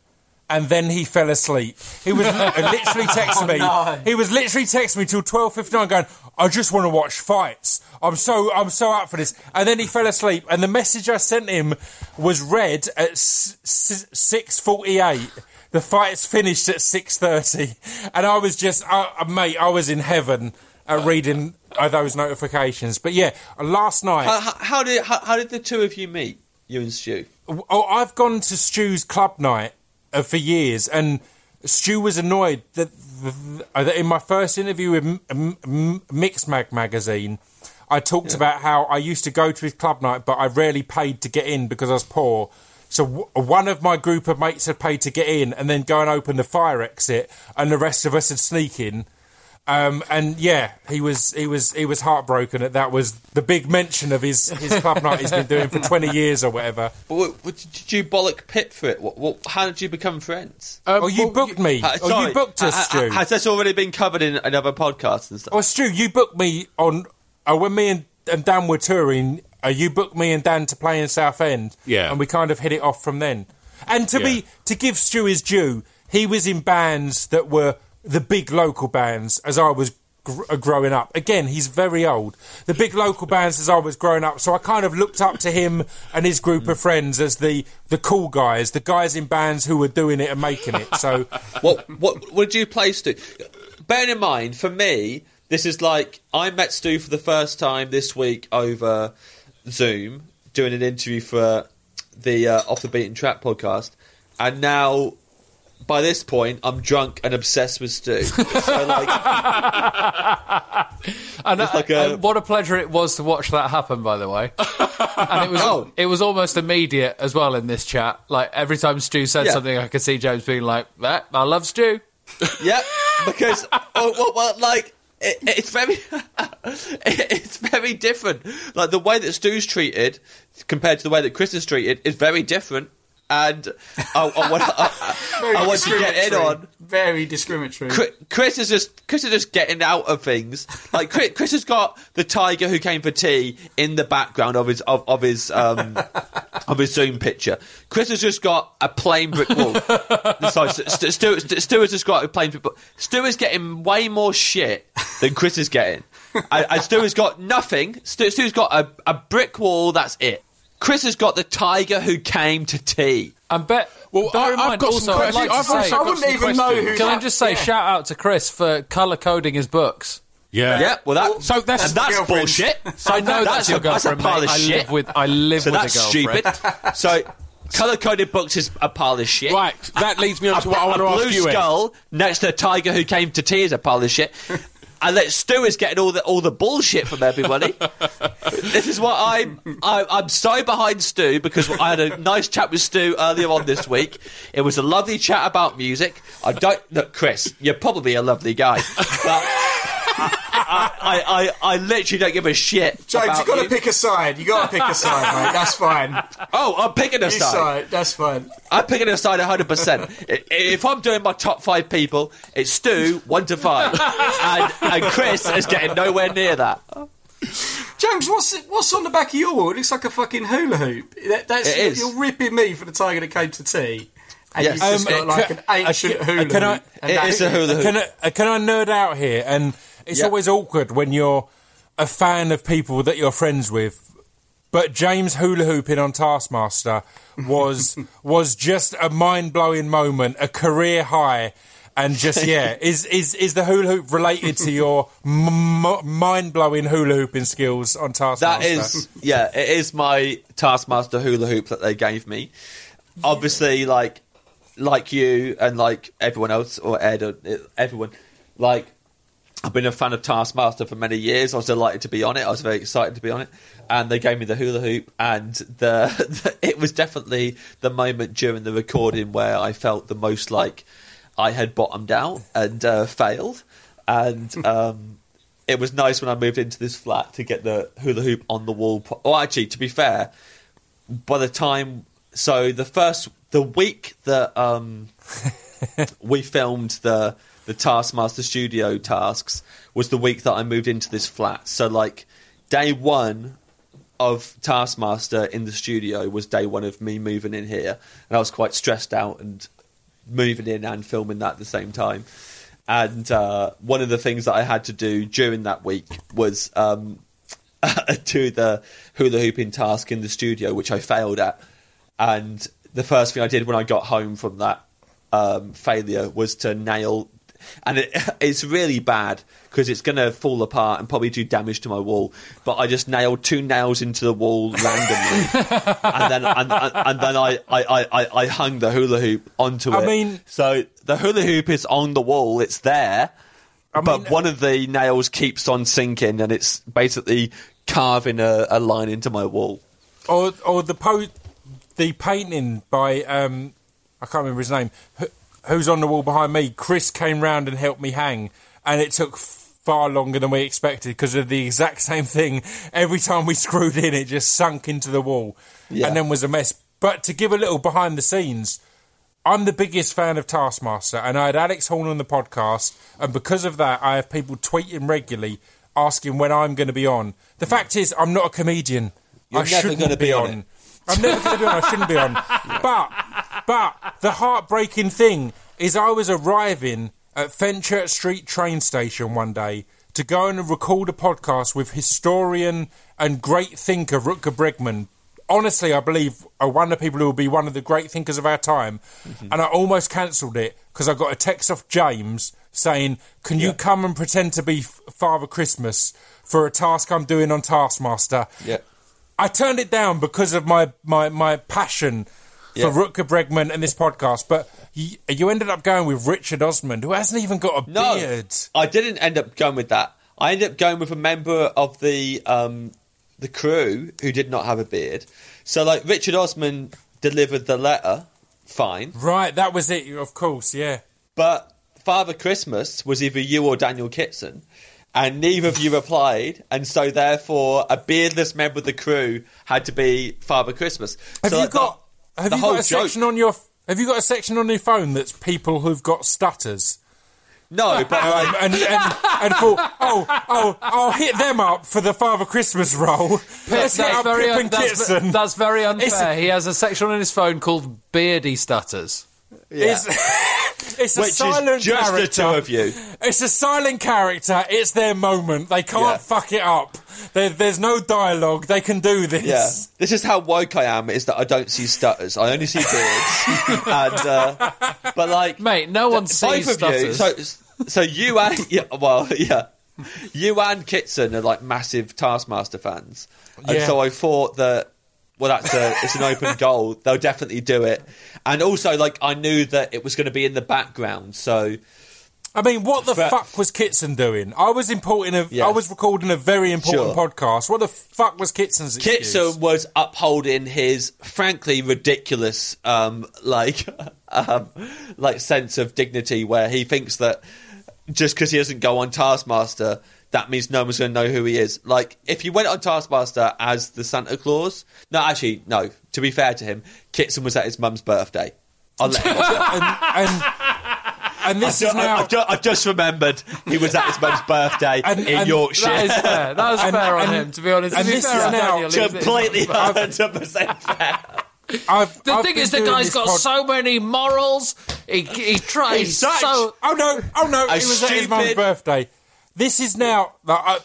A: And then he fell asleep. He was li- literally texting me.
D: no.
A: He was literally texting me till twelve fifty nine, going, "I just want to watch fights. I'm so I'm so up for this." And then he fell asleep. And the message I sent him was read at six forty eight. The fight's finished at six thirty, and I was just, uh, uh, mate, I was in heaven at reading uh, those notifications. But yeah, last night.
C: how, how- did how, how did the two of you meet? You and Stu.
A: Oh, I've gone to Stu's club night uh, for years, and Stu was annoyed that, uh, that in my first interview with M- M- M- Mixmag magazine, I talked about how I used to go to his club night, but I rarely paid to get in because I was poor. So w- one of my group of mates had paid to get in, and then go and open the fire exit, and the rest of us had sneak in. Um, and yeah, he was he was he was heartbroken that that was the big mention of his, his club night he's been doing for twenty years or whatever.
C: But what, what, did you bollock Pip for it? What, what, how did you become friends?
F: Um,
A: Oh, you
F: well,
A: booked me.
C: Uh,
A: oh,
C: sorry,
A: you booked us,
C: ha-
A: Stu.
C: ha- Has this already been covered in another podcast and stuff?
A: oh, Stu, you booked me on uh, when me and, and Dan were touring. Uh, you booked me and Dan to play in Southend.
F: Yeah.
A: and we kind of hit it off from then. And to
F: Yeah.
A: be to give Stu his due, he was in bands that were the big local bands as I was gr- uh, growing up. Again, he's very old. The big local bands as I was growing up. So I kind of looked up to him and his group of friends as the the cool guys, the guys in bands who were doing it and making it. So
C: what what what did you play Stu? Bearing in mind, for me, this is like I met Stu for the first time this week over Zoom, doing an interview for the uh, Off the Beaten Track podcast, and now by this point I'm drunk and obsessed with Stu. so like,
E: And,
C: like a-
E: and what a pleasure it was to watch that happen. By the way, and it was
C: Oh.
E: it was almost immediate as well in this chat. Like every time Stu said
C: Yeah.
E: something, I could see James being like, "That I love Stu."
C: yeah, because oh, well, well, like it, it's very it's very different. Like the way that Stu's treated compared to the way that Chris is treated is very different. And I, I, want, I, I want to get in on.
D: Very discriminatory.
C: Chris, Chris is just Chris is just getting out of things. Like Chris, Chris has got the tiger who came for tea in the background of his of, of his um, of his Zoom picture. Chris has just got a plain brick wall. Sorry, Stu, Stu, Stu, Stu has just got a plain brick wall. Stu is getting way more shit than Chris is getting. And, and Stu has got nothing. Stu, Stu's got a, a brick wall. That's it. Chris has got the tiger who came to tea.
E: And bet.
F: Well,
E: bear in
F: I- I've
E: mind
F: got
E: also,
F: some
E: I'd like
F: questions.
E: to
F: I've
E: say,
F: also
D: I
F: got
D: wouldn't
F: some
D: even know who-
E: can I just say
D: Yeah.
E: shout out to Chris for color coding his books.
F: Yeah.
C: Yeah, well, that,
F: So that's-
C: and that's
D: Girlfriend.
C: bullshit.
E: I know that's,
C: that's
E: your
C: a- that's a
E: girlfriend,
C: pile
E: mate.
C: of
E: I
C: shit.
E: live with I live
C: So
E: with
C: that's
E: a girlfriend.
C: stupid. so Color coded books is a pile of shit.
F: Right, that leads me on to what I want to ask you. Ed.
C: skull next to a tiger who came to tears a pile of shit. And that Stu is getting all the all the bullshit from everybody. this is what I'm. I, I'm so behind Stu because I had a nice chat with Stu earlier on this week. It was a lovely chat about music. I don't look, Chris. You're probably a lovely guy, but I, I, I, I literally don't give a shit.
D: James,
C: about
D: you got to pick a side. You got to pick a side, mate. That's fine.
C: Oh, I'm picking a side.
D: side. That's fine.
C: I'm picking a side 100%. If I'm doing my top five people, it's Stu, 1 to 5. And, and Chris is getting nowhere near that.
D: James, what's what's on the back of your wall? It looks like a fucking hula hoop. That, that's
C: It is.
D: You're ripping me for the tiger that came to tea. And
C: Yes.
D: you've just
C: Um,
D: got like
A: can-
D: an ancient
A: uh,
D: hula
A: can I-
D: hoop. and
C: It a hula hoop.
A: Can I, uh, can I nerd out here? And it's
C: Yeah.
A: always awkward when you're a fan of people that you're friends with. But James hula hooping on Taskmaster was was just a mind blowing moment, a career high, and just yeah, is is is the hula hoop related to your m- m- mind blowing hula hooping skills on Taskmaster?
C: That is, yeah, it is my Taskmaster hula hoop that they gave me. Obviously, like, like you and like everyone else, or Ed, or everyone, like, I've been a fan of Taskmaster for many years. I was delighted to be on it. I was very excited to be on it, and they gave me the hula hoop, and the, the it was definitely the moment during the recording where I felt the most like I had bottomed out and uh, failed, and um, it was nice when I moved into this flat to get the hula hoop on the wall. Oh, actually, to be fair, by the time so the first the week that um, we filmed the the Taskmaster Studio tasks was the week that I moved into this flat. So like day one of Taskmaster in the studio was day one of me moving in here, and I was quite stressed out and moving in and filming that at the same time. And uh, one of the things that I had to do during that week was um, do the hula hooping task in the studio, which I failed at. And the first thing I did when I got home from that um, failure was to nail, and it, it's really bad because it's going to fall apart and probably do damage to my wall. But I just nailed two nails into the wall randomly, and then and, and, and then I, I, I, I hung the hula hoop onto it.
A: I mean-
C: so the hula hoop is on the wall; it's there. but
A: mean-
C: one of the nails keeps on sinking, and it's basically carving a, a line into my wall.
A: or or the po- the painting by um, I can't remember his name. Who, who's on the wall behind me? Chris came round and helped me hang, and it took far longer than we expected because of the exact same thing. Every time we screwed in, it just sunk into the wall,
C: Yeah.
A: and then was a mess. But to give a little behind the scenes. I'm the biggest fan of Taskmaster, and I had Alex Horne on the podcast, and because of that, I have people tweeting regularly asking when I'm going to be on. The fact is, I'm not a comedian.
C: You're
A: I
C: never
A: shouldn't be
C: be on
A: on.
C: it.
A: I'm never going to be on. I shouldn't be on. But, but the heartbreaking thing is, I was arriving at Fenchurch Street train station one day to go and record a podcast with historian and great thinker Rutger Bregman. Honestly, I believe are one of the people who will be one of the great thinkers of our time.
C: Mm-hmm.
A: And I almost cancelled it because I got a text off James saying, "Can you come and pretend to be F- Father Christmas for a task I'm doing on Taskmaster?"
C: Yeah.
A: I turned it down because of my my, my passion for
C: Yeah.
A: Rutger Bregman and this podcast. But you, you ended up going with Richard Osman, who hasn't even got a
C: No,
A: beard.
C: I didn't end up going with that. I ended up going with a member of the um, the crew who did not have a beard. So, like Richard Osman delivered the letter, fine,
A: Right, that was it. Of course, yeah.
C: but Father Christmas was either you or Daniel Kitson, and neither of you replied, and so therefore a beardless member of the crew had to be Father Christmas.
A: Have
C: So,
A: you
C: like, the-
A: got? have
C: the
A: you
C: whole
A: got a
C: joke-
A: section on your? Have you got a section on your phone that's people who've got stutters?
C: No, but
A: Um, and, and, and thought, oh, oh, I'll hit them up for the Father Christmas role. Let's
E: That's
A: hit up
E: very, un- that's, that's very unfair.
A: It's-
E: he has a section on his phone called Beardy Stutters.
A: It's, it's a
C: which
A: silent
C: is just
A: character.
C: the two of you.
A: It's a silent character. It's their moment. They can't
C: Yeah.
A: fuck it up. There, there's no dialogue. They can do this.
C: Yeah, this is how woke I am. Is that I don't see stutters. I only see beards. and uh, but like
E: Mate, no one
C: both
E: sees
C: of you.
E: stutters.
C: So so you and yeah, well yeah, you and Kitson are like massive Taskmaster fans, and
A: Yeah.
C: so I thought that well, that's a it's an open goal. They'll definitely do it. And also, like I knew that it was going to be in the background, so
A: I mean, what the fuck was Kitson doing? I was importing a,
C: Yeah.
A: I was recording a very important
C: Sure.
A: podcast. What the fuck was Kitson's excuse?
C: Kitson was upholding his frankly ridiculous, um, like, um, like sense of dignity, where he thinks that just because he doesn't go on Taskmaster, that means no one's going to know who he is. Like, if he went on Taskmaster as the Santa Claus, no, actually, no. To be fair to him, Kitson was at his mum's birthday. I'll let him.
A: and, and, and this is
C: I've,
A: now.
C: I've, ju- I've just remembered he was at his mum's birthday
A: And-
C: in
A: and
C: Yorkshire.
E: That is fair. That was
A: And-
E: fair on
A: and-
E: him, to be honest.
A: and
E: To be
A: this
E: fair
A: is
E: on
A: now
E: Daniel, he
C: Completely 100% fair.
A: I've,
E: The
A: I've
E: thing
A: been
E: is, the
A: doing
E: guy's
A: this
E: got
A: pod-
E: so many morals. He, he tries
C: He's such-
E: so.
A: Oh no! Oh no!
C: A
A: It was at his mum's birthday. This is now. Uh,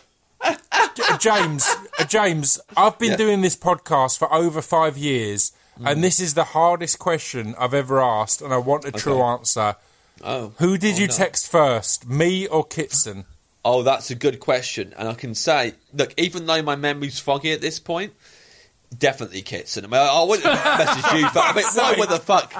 A: James, James, I've been
C: Yeah.
A: doing this podcast for over five years, and this is the hardest question I've ever asked, and I want a true answer.
C: Oh.
A: Who did
C: Oh,
A: you
C: no.
A: text first, me or Kitson?
C: Oh, that's a good question. And I can say, look, even though my memory's foggy at this point, definitely Kitson. I mean, I, I wouldn't message you. But, I mean, why, what the fuck?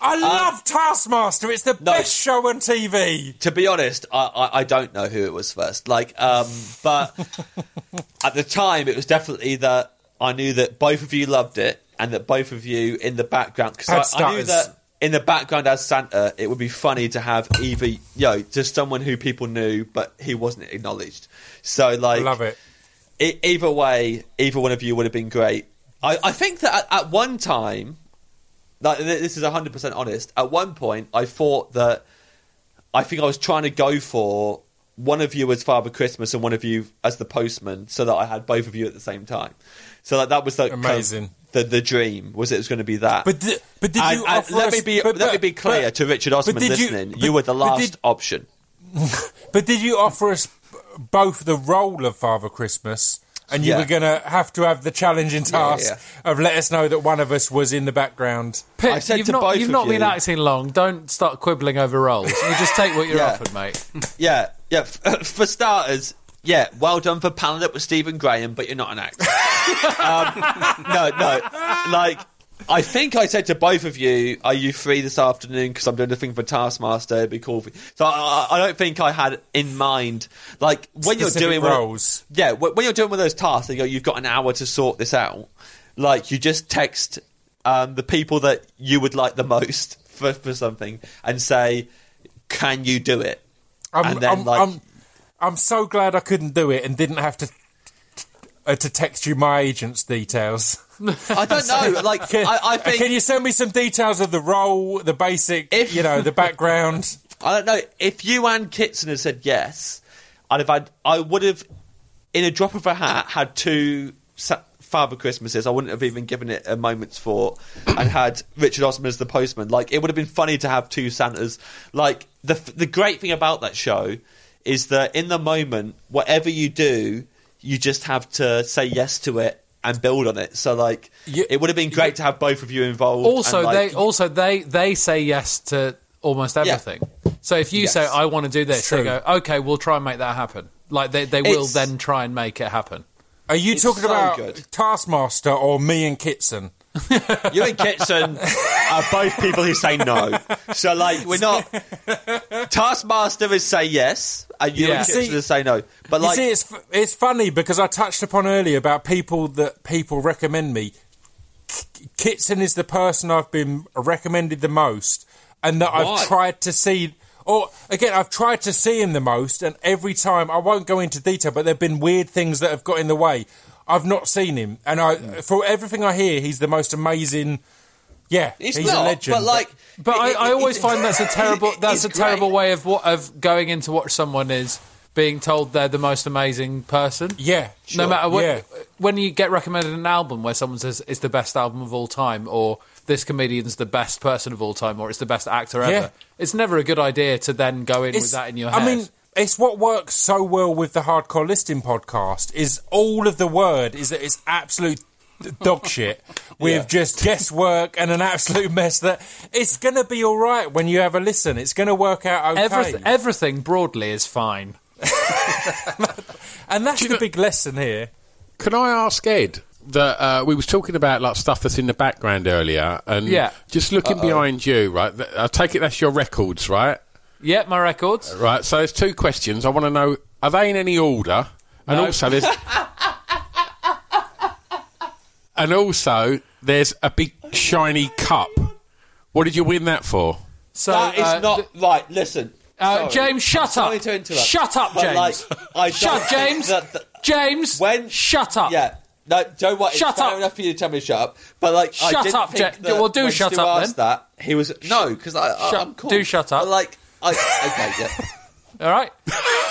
A: I love Taskmaster. It's the
C: no.
A: best show on TV.
C: To be honest, I, I, I don't know who it was first. Like, um, but at the time, it was definitely that I knew that both of you loved it, and that both of you in the background because I, I knew that in the background as Santa, it would be funny to have either you know just someone who people knew, but he wasn't acknowledged. So
A: I
C: like,
A: love it.
C: e- either way, either one of you would have been great. I, I think that at, at one time, like this is hundred percent honest. At one point, I thought that I think I was trying to go for one of you as Father Christmas and one of you as the postman, so that I had both of you at the same time. So that that was kind of
A: Amazing.
C: the the dream was it was going to be that.
A: But but did
C: And-
A: you
C: and let
A: us-
C: me be
A: but-
C: let me be clear
A: but-
C: to Richard Osman
A: you-
C: listening.
A: but-
C: you were the last
A: did-
C: option.
A: But did you offer us both the role of Father Christmas? And you
C: Yeah.
A: were going to have to have the challenging task
C: yeah.
A: of let us know that one of us was in the background.
E: Pip,
C: I said
E: you've
C: to
E: not,
C: both
E: you've
C: of
E: not
C: you-
E: been acting long. Don't start quibbling over roles. You just take what you're
C: Yeah.
E: offered, mate.
C: Yeah, yeah. F- for starters, yeah, well done for panelling up with Stephen Graham, but you're not an actor. um, no, no. Like, I think I said to both of you, "Are you free this afternoon? Because I'm doing a thing for Taskmaster. It'd be cool." For so I, I don't think I had in mind like when
A: Specific
C: you're doing one
A: roles.
C: yeah, when you're doing one of those tasks, you you've got an hour to sort this out. Like, you just text um, the people that you would like the most for, for something and say, "Can you do it?"
A: I'm,
C: And then,
A: I'm,
C: like-
A: I'm, I'm so glad I couldn't do it and didn't have to uh, to text you my agent's details.
C: I don't know. Like,
A: Can,
C: I, I think
A: can you send me some details of the role, the basic,
C: If-
A: you know, the background?
C: I don't know if you and Kitson had said yes, I'd have had. I would have, in a drop of a hat, had two Father Christmases. I wouldn't have even given it a moment's thought, and had Richard Osman as the postman. Like it would have been funny to have two Santas. Like the the great thing about that show is that in the moment, whatever you do, you just have to say yes to it and build on it. So like,
A: You-
C: it would have been great to have both of you involved.
E: Also,
C: and, like,
E: they also they they say yes to almost everything. So if you
C: Yes.
E: say I want to do this, they go, okay, we'll try and make that happen. Like they they will
C: It's-
E: then try and make it happen.
A: Are you
C: It's
A: talking
C: so
A: about
C: good.
A: Taskmaster or me and Kitson?
C: You and Kitson are both people who say no. So, like, we're not. Taskmaster is say yes, and you
E: Yeah.
C: and Kitson
A: See-
C: is say no. But, like,
A: you see, it's it's funny because I touched upon earlier about people that people recommend me. K- Kitson is the person I've been recommended the most, and that
C: Why?
A: I've tried to see. Or again, I've tried to see him the most, and every time I won't go into detail, but there've been weird things that have got in the way. I've not seen him, and I, hmm. for everything I hear, he's the most amazing. Yeah,
C: it's
A: he's
C: not.
A: a legend.
C: But, like.
E: But
C: it-
E: I,
C: it-
E: I always
C: it-
E: find that's a terrible that's a
C: it's
E: terrible way of what of going into what someone is being told they're the most amazing person.
A: yeah,
E: No matter what,
A: Yeah.
E: when you get recommended an album where someone says it's the best album of all time, or this comedian's the best person of all time, or it's the best actor ever,
A: Yeah.
E: it's never a good idea to then go in with that in your head.
A: I mean, it's what works so well with the Hardcore Listening podcast is all of the word is that it's absolute dog shit with
C: Yeah.
A: just guesswork and an absolute mess that it's going to be all right when you have a listen. It's going to work out okay.
E: everything, everything broadly is fine.
A: and that's the big lesson here.
F: Can I ask Ed that uh, we was talking about like stuff that's in the background earlier, and
E: Yeah.
F: just looking behind you, right? th- I take it that's your records, right?
E: Yeah, my records.
F: Right. So there's two questions. I want to know: are they in any order? And
E: No.
F: also there's, and also there's a big shiny cup. What did you win that for?
E: So
C: That is
E: uh,
C: not
E: th-
C: right. Listen,
E: uh,
C: sorry.
E: James, shut
C: Sorry
E: up.
C: to interrupt.
E: Shut up,
C: But,
E: James.
C: like, I
E: shut,
C: don't think
E: James.
C: that the-
E: James.
C: When-
E: shut up.
C: Yeah. No, Joe White.
E: Shut
C: it's fair
E: up.
C: enough for you to tell me to shut up, but like, I
E: Shut
C: didn't
E: up,
C: think
E: Ja-
C: that
E: well, do
C: when
E: shut
C: Stu
E: up,
C: asked
E: then.
C: That he was no, because I, I
E: Shut-
C: I'm cool.
E: do shut up.
C: But like, I okay, yeah.
E: All right.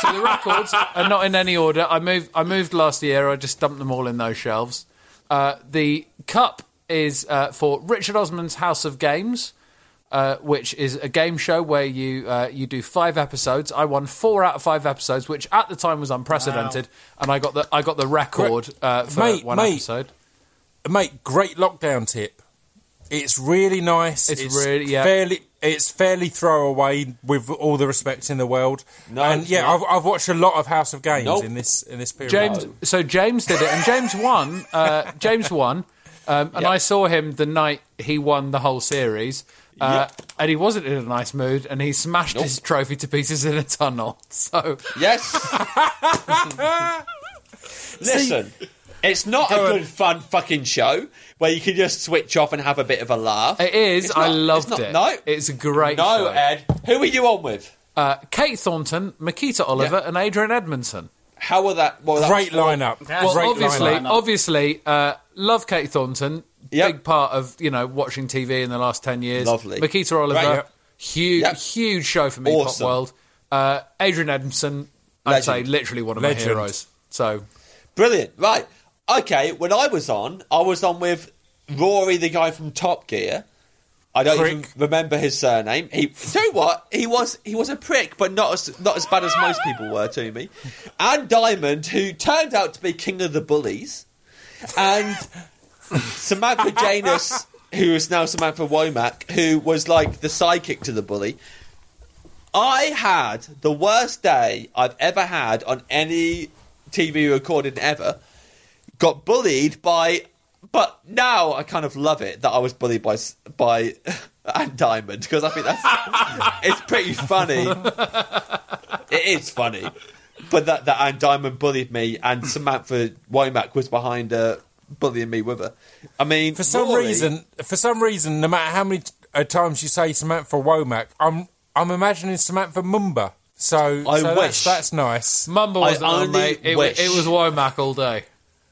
E: So the records are not in any order. I moved. I moved last year. I just dumped them all in those shelves. Uh, the cup is uh, for Richard Osman's House of Games, uh, which is a game show where you uh, you do five episodes. I won four out of five episodes, which at the time was unprecedented, and I got the I got the record uh, for
G: Mate,
E: one
G: mate.
E: episode.
G: Mate, great lockdown tip. It's really nice.
E: It's really- yeah.
G: fairly. It's fairly throwaway with all the respect in the world.
C: No,
G: and yeah,
C: not.
G: I've, I've watched a lot of House of Games
C: Nope.
G: in this in this period.
E: James. So James did it, and James won. Uh, James won, um, and
C: Yep.
E: I saw him the night he won the whole series. Uh, And he wasn't in a nice mood, and he smashed his trophy to pieces in a tunnel. So
C: Yes. Listen, it's not a good fun fucking show where you can just switch off and have a bit of a laugh.
E: it is.
C: It's
E: I loved
C: not-
E: it.
C: No,
E: it's a great
C: no,
E: show.
C: Ed. Who are you on with?
E: Uh, Kate Thornton, Miquita Oliver, and Adrian Edmondson.
C: How will that? Well, that
G: great
C: was
G: lineup.
D: Well,
E: Well,
G: great
E: obviously,
G: lineup.
E: obviously, uh, love Kate Thornton.
C: Yep.
E: Big part of you know watching TV in the last ten years.
C: Lovely.
E: Miquita Oliver,
C: Great.
E: huge,
C: Yep.
E: huge show for me.
C: Awesome.
E: Pop World. Uh, Adrian Edmondson, I'd say literally one of
G: Legend.
E: my heroes. So
C: Brilliant. Right. Okay. When I was on, I was on with Rory, the guy from Top Gear. I don't even remember his surname. He, do you what? He was he was a prick, but not as not as bad as most people were to me. And Diamond, who turned out to be king of the bullies, and Samantha Janus, who is now Samantha Womack, who was like the sidekick to the bully. I had the worst day I've ever had on any TV recording ever. Got bullied by, but now I kind of love it that I was bullied by by Anne Diamond because I think that's it's pretty funny. It is funny, but that that Anne Diamond bullied me and Samantha Womack was behind her bullying me with her. I mean,
G: For some
C: Rory-
G: reason, for some reason, no matter how many uh, times you say Samantha Womack, I'm I'm imagining Samantha Mumba. So,
C: I
G: so
C: wish.
G: That's, that's nice.
E: Mumba wasn't on,
C: only
E: mate. It, it was Womack all day.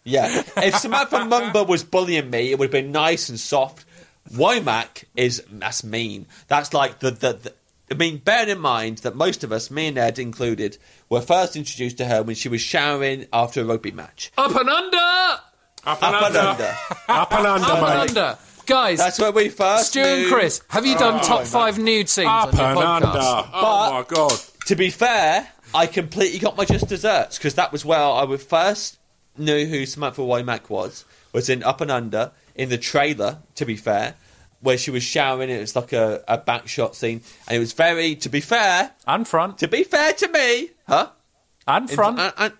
C: Yeah. If Samantha Mumba was bullying me, it would have been nice and soft. Womack is that's mean. That's like the, the, the I mean, bear in mind that most of us, me and Ed included, were first introduced to her when she was showering after a rugby match.
E: Up and under,
F: Up
C: Up and under.
F: Up and under,
E: up and under, guys.
C: That's where we first
E: Stu and
C: knew-
E: Chris, have you oh, done
C: Oh,
E: top
C: mate.
E: five nude scenes
F: Up
E: on your
F: and
E: podcast?
F: under. Oh my god.
C: To be fair, I completely got my just desserts because that was where I would first knew who Samantha Womack was. Was in Up and Under in the trailer. To be fair, where she was showering, it was like a, a back shot scene, and it was very. To be fair,
E: And front,
C: to be fair to me, huh?
E: and front.
C: And, and,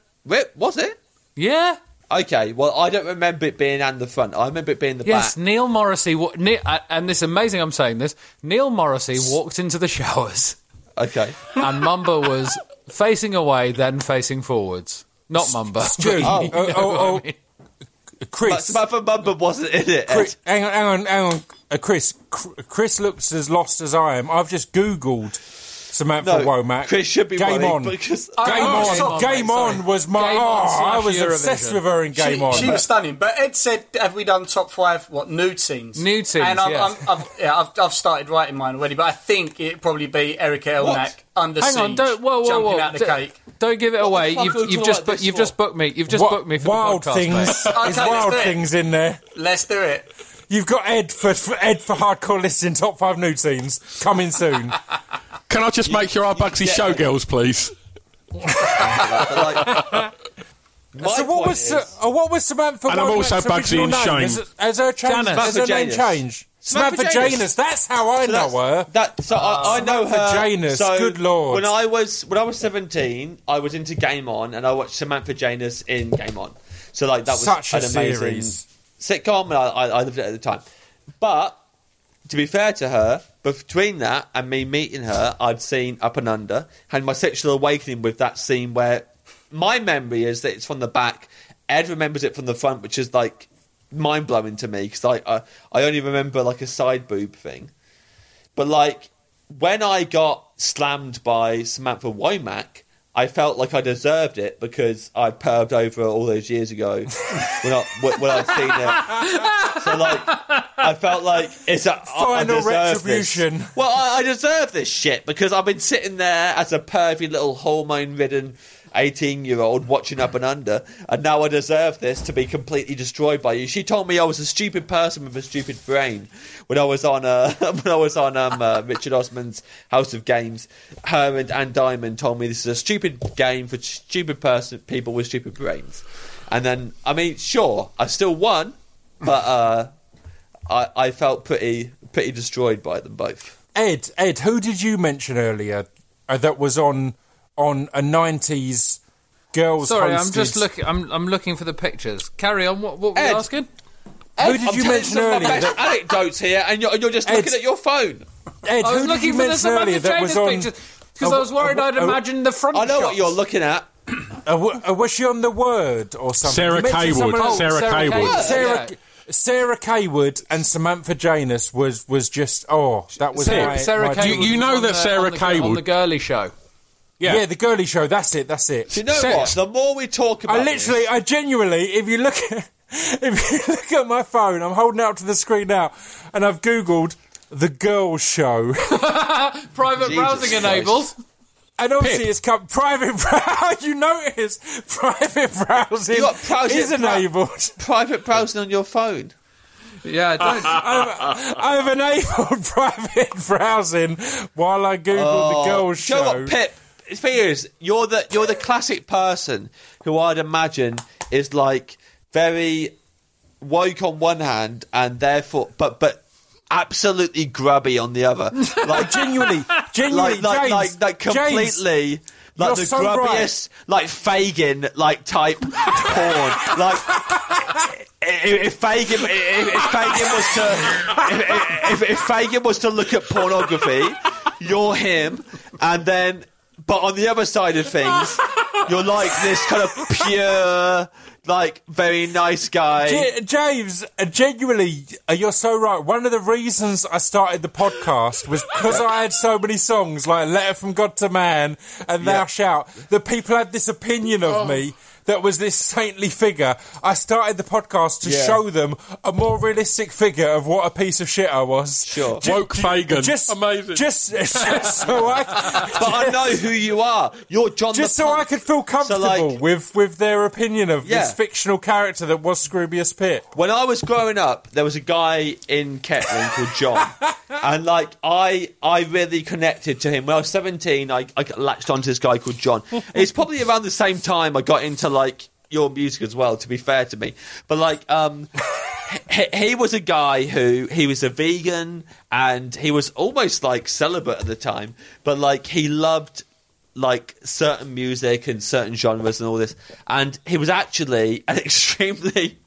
C: was it?
E: yeah.
C: Okay, well, I don't remember it being and the front. I remember it being the
E: Yes,
C: back.
E: Yes, Neil Morrissey, wa- Ne- uh, and this amazing. I'm saying this. Neil Morrissey walked into the showers,
C: Okay.
E: and Mumba was facing away, then facing forwards. Not Mumba.
G: Stu,
C: Oh.
G: oh, oh, oh,
C: But
G: Chris,
C: Samantha Mumba wasn't in it.
G: Chris, hang on, hang on, hang on, uh, Chris. Cr- Chris looks as lost as I am. I've just googled Samantha
C: No,
G: Womack.
C: Chris should be
G: Game
C: worried
G: on.
C: because
G: Game
D: Oh,
G: on,
D: Game On,
G: Game
E: mate,
G: on was my.
E: Game On
G: oh, I was
E: Eurovision.
G: obsessed with her in Game
D: she,
G: On.
D: she was stunning. But Ed said, "Have we done top five what nude scenes?"
E: Nude scenes,
D: And I'm,
E: yeah.
D: I'm, I've, yeah, I've, I've started writing mine already. But I think it'd probably be Erika Eleniak
C: What?
D: under
E: Hang
D: siege,
E: on, don't whoa whoa
D: jumping
E: whoa!
D: out the
E: D-
D: cake.
E: Don't give it
C: What
E: away. You've, you've
C: talking
E: just
C: about
E: book, you've
C: for?
E: just booked me. You've just
G: Wa-
E: booked me for
G: wild
E: the podcast.
G: things.
E: mate.
G: There's wild things in there.
D: Let's do it.
G: You've got Ed for, for Ed for hardcore listening. Top five nude scenes coming soon.
F: Can I just make sure I Bugsy
C: yeah.
F: Showgirls, please?
C: like, my
G: so what was
C: is-
G: uh, what was Samantha?
F: And I'm also Bugsy
G: original
F: and
G: name?
F: Shane.
G: Has, has her changed?
E: Janus.
G: Has her name
C: Janus.
G: changed?
C: Samantha
G: Samantha
C: Janus.
G: Janus. That's how I
C: So
G: know her.
C: That so I, I know her.
G: Janus,
C: So
G: good lord.
C: When I was when I was seventeen, I was into Game On, and I watched Samantha Janus in Game On. So like that was
G: Such a
C: an amazing.
G: series.
C: sitcom, and I, I, I loved it at the time. But to be fair to her, between that and me meeting her, I'd seen Up and Under, had my sexual awakening with that scene where my memory is that it's from the back. Ed remembers it from the front, which is like mind blowing to me because I, I I only remember like a side boob thing. But like when I got slammed by Samantha Womack, I felt like I deserved it because I perved over all those years ago when, I, when when I'd seen it. So like, I felt like it's a
A: Final
C: deserve this.
A: retribution.
C: Well, I, I deserve this shit because I've been sitting there as a pervy little hormone-ridden. 18 year old watching up and under, and now I deserve this to be completely destroyed by you. She told me I was a stupid person with a stupid brain when I was on uh, when I was on um, uh, Richard Osman's House of Games. Her and Anne Diamond told me this is a stupid game for stupid person people with stupid brains. And then, I mean, sure, I still won, but uh, I, I felt pretty pretty destroyed by them both.
A: Ed, Ed, who did you mention earlier uh, that was on on a nineties girls?
E: Sorry, I'm just looking. I'm I'm looking for the pictures. Carry on. What, what were
C: Ed.
E: you asking?
A: Who did
C: I'm
A: you mention
C: some
A: earlier that-
C: anecdotes here, and you're, you're just
A: Ed.
C: looking at your phone.
A: Ed,
E: I
A: who
E: was
A: did
E: looking
A: you
E: for the
A: mention
E: Samantha
A: earlier that was on?
E: Pictures because I was worried I'd imagine the front.
C: I know what you're looking at.
A: Uh, w- uh, was she on the word or something?
F: Sarah
A: You mentioned
F: Cawood.
A: someone else.
F: Sarah
E: Sarah
F: Cawood.
E: Cawood.
A: Sarah,
E: Yeah.
A: Sarah Cawood and Samantha Janus was was just oh that was
E: Sarah,
A: my,
E: Sarah
A: my-
E: Kay
F: You- you know that
E: the-
F: Sarah
E: on the,
F: Kay
E: on the girly show.
A: yeah. the girly show that's it that's it
C: Do you know
F: Sarah-
C: what? The more we talk about
A: I literally
C: this-
A: I genuinely if you look at if you look at my phone I'm holding it up to the screen now and I've googled the girl show
E: Private
C: Jesus
E: browsing
C: Christ.
E: enabled.
A: And obviously it's come private brow you notice private browsing
C: You got browsing-
A: is enabled
C: private browsing on your phone.
E: Yeah, don't.
A: I've, I've enabled private browsing while I googled the oh. girls
C: Do you know
A: show
C: what, Pip? The thing is, you're the you're the classic person who I'd imagine is like very woke on one hand and therefore, but but absolutely grubby on the other. Like
A: genuinely genuinely
C: like like
A: James,
C: like, like
A: James,
C: completely. Like
A: you're
C: the
A: so
C: grubbiest, like Fagin, like type porn. Like if, if Fagin, if, if Fagin was to, if, if, if Fagin was to look at pornography, you're him, and then, but on the other side of things, you're like this kind of pure, like very nice guy.
A: J- James, uh, genuinely, uh, you're so right. One of the reasons I started the podcast was because I had so many songs like "Letter from God to Man" and "Thou
C: Yeah.
A: Shalt" that people had this opinion of me that was this saintly figure. I started the podcast to
C: Yeah.
A: show them a more realistic figure of what a piece of shit I was.
C: Sure.
A: Ju-
F: Woke
A: ju-
F: Fagin.
A: Just
F: Amazing.
A: Just, just so I.
C: But I know who you are. You're John.
A: Just
C: the
A: so
C: Punk.
A: I could feel comfortable
C: like-
A: with, with their opinion of
C: Yeah.
A: this fictional character that was Scroobius Pip.
C: when I was growing up, there was a guy in Kettering called John, and like I, I really connected to him. When I was seventeen, I, I latched onto this guy called John. it's probably around the same time I got into like your music as well. To be fair to me, but like, um, he, he was a guy who he was a vegan and he was almost like celibate at the time, but like he loved like certain music and certain genres and all this. And he was actually an extremely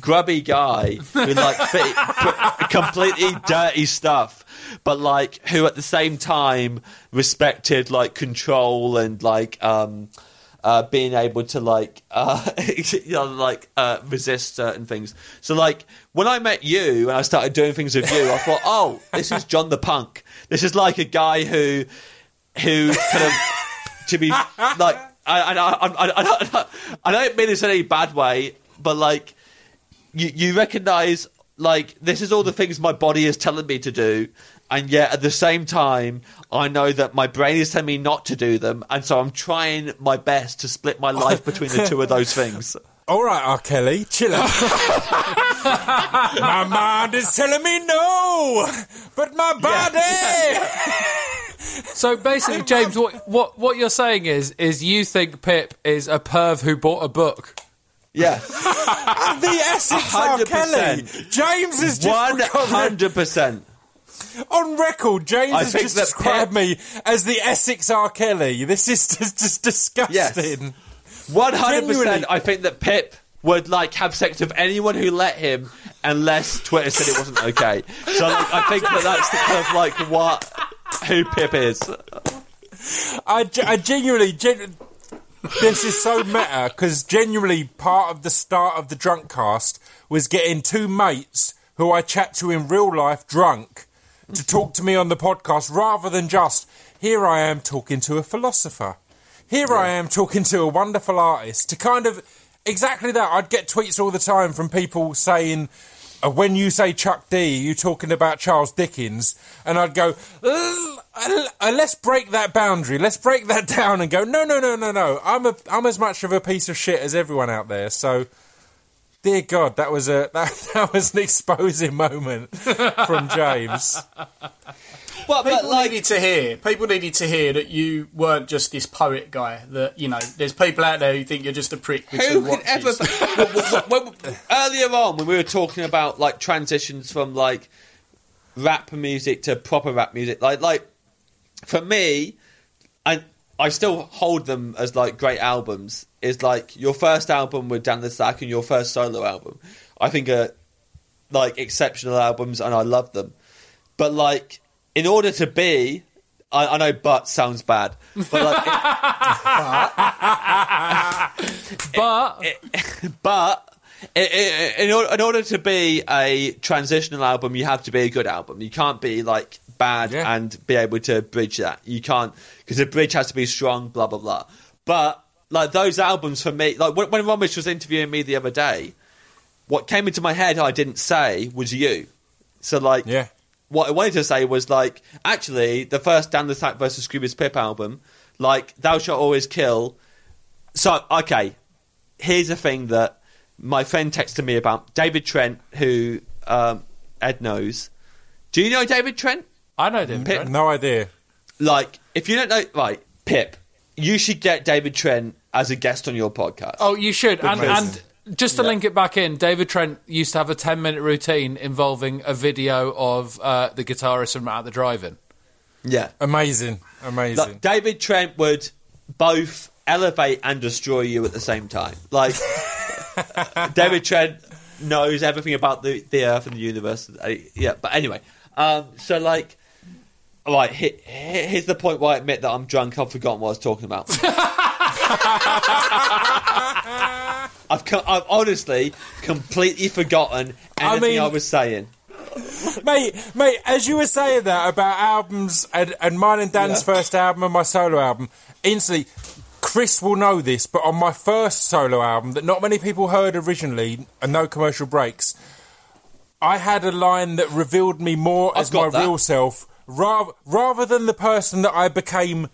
C: grubby guy who like fit, completely dirty stuff, but like who at the same time respected like control and like um uh, being able to like uh, you know like uh, resist certain things. So like when I met you and I started doing things with you, I thought, oh, this is John the Punk. This is like a guy who who kind of to be like I I, I, I, I, don't mean this in any bad way, but like you you recognize like this is all the things my body is telling me to do and yet at the same time I know that my brain is telling me not to do them and so I'm trying my best to split my life between the two of those things.
A: All right, R. Kelly, chill out. my mind is telling me no, but my body.
E: So basically, James, what, what what you're saying is is you think Pip is a perv who bought a book.
C: Yeah.
A: the Essex R. Kelly.
C: 100%.
A: James has just
C: One hundred percent.
A: On record. James
C: I
A: has just described me as the Essex R. Kelly. This is just, just disgusting.
C: One hundred percent I think that Pip would like have sex with anyone who let him, unless Twitter said it wasn't okay. So like, I think that that's the kind of like what who Pip is.
A: I, I genuinely, gen- this is so meta because genuinely part of the start of the drunk cast was getting two mates who I chat to in real life drunk to talk to me on the podcast rather than just here I am talking to a philosopher. Here I am talking to a wonderful artist to kind of exactly that. I'd get tweets all the time from people saying, uh, when you say Chuck D, you're talking about Charles Dickens, and I'd go, "Uh, uh, uh, let's break that boundary, let's break that down, and go, no, no, no, no, no. I'm a, I'm as much of a piece of shit as everyone out there. So, dear God, that was a that, that was an exposing moment from James.
C: Well, but
D: People
C: like
D: needed to hear. People needed to hear that you weren't just this poet guy. That you know, there's people out there who think you're just a prick
C: Who can ever?
D: watches.
C: Well, well, well, well, earlier on, when we were talking about like transitions from like rap music to proper rap music, like like for me, I I still hold them as like great albums. Is like your first album with Dan le Sac and your first solo album. I think are like exceptional albums, and I love them. But like, in order to be, I, I know "but" sounds bad, but like.
E: But
C: But i- i- in order, in order to be a transitional album, you have to be a good album. You can't be like bad
A: Yeah.
C: and be able to bridge that. You can't because the bridge has to be strong. Blah blah blah. But like those albums for me, like when, when Romesh was interviewing me the other day, what came into my head I didn't say was you. So like,
A: Yeah.
C: what I wanted to say was like, actually, the first Dan le Sac versus Scroobius Pip album, like Thou Shalt Always Kill. So okay, here's a thing that my friend texted me about David Trent, who um, Ed knows. Do you know David Trent?
E: I know them.
C: Pip-
A: No idea.
C: Like, if you don't know, right, Pip, you should get David Trent as a guest on your podcast.
E: Oh, you should. And, and just to link it back in, David Trent used to have a 10 minute routine involving a video of uh, the guitarist from At the Drive-In.
C: yeah.
A: Amazing, amazing.
C: Like, David Trent would both elevate and destroy you at the same time. Like David Trent knows everything about the, the Earth and the universe. Uh, Yeah, but anyway, um, so like, all right, he, he- here's the point where I admit that I'm drunk. I've forgotten what I was talking about. I've, I've honestly completely forgotten anything I,
A: mean-
C: was saying.
A: mate, mate, as you were saying that about albums and, and mine and Dan's
C: Yeah.
A: first album and my solo album, instantly, Chris will know this, but on my first solo album that not many people heard originally, and no commercial breaks, I had a line that revealed me more
C: I've
A: as my
C: that.
A: real self, rather rather than the person that I became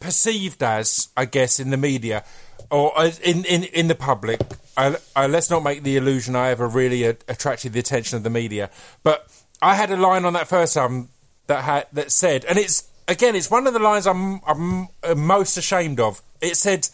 A: perceived as, I guess, in the media or in, in, in the public. I, I, let's not make the illusion I ever really a- attracted the attention of the media. But I had a line on that first album that had that said, and it's again, it's one of the lines I'm I'm uh, most ashamed of. It said.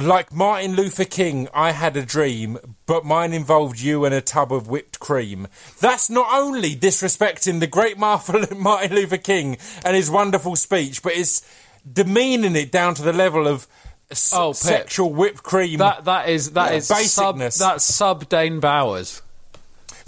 A: Like Martin Luther King, I had a dream, but mine involved you and a tub of whipped cream. That's not only disrespecting the great Martin Luther King and his wonderful speech, but it's demeaning it down to the level of s-
E: Oh, Pip.
A: sexual whipped cream.
E: That That is, that
A: Yeah.
E: is sub, that's sub Dane Bowers.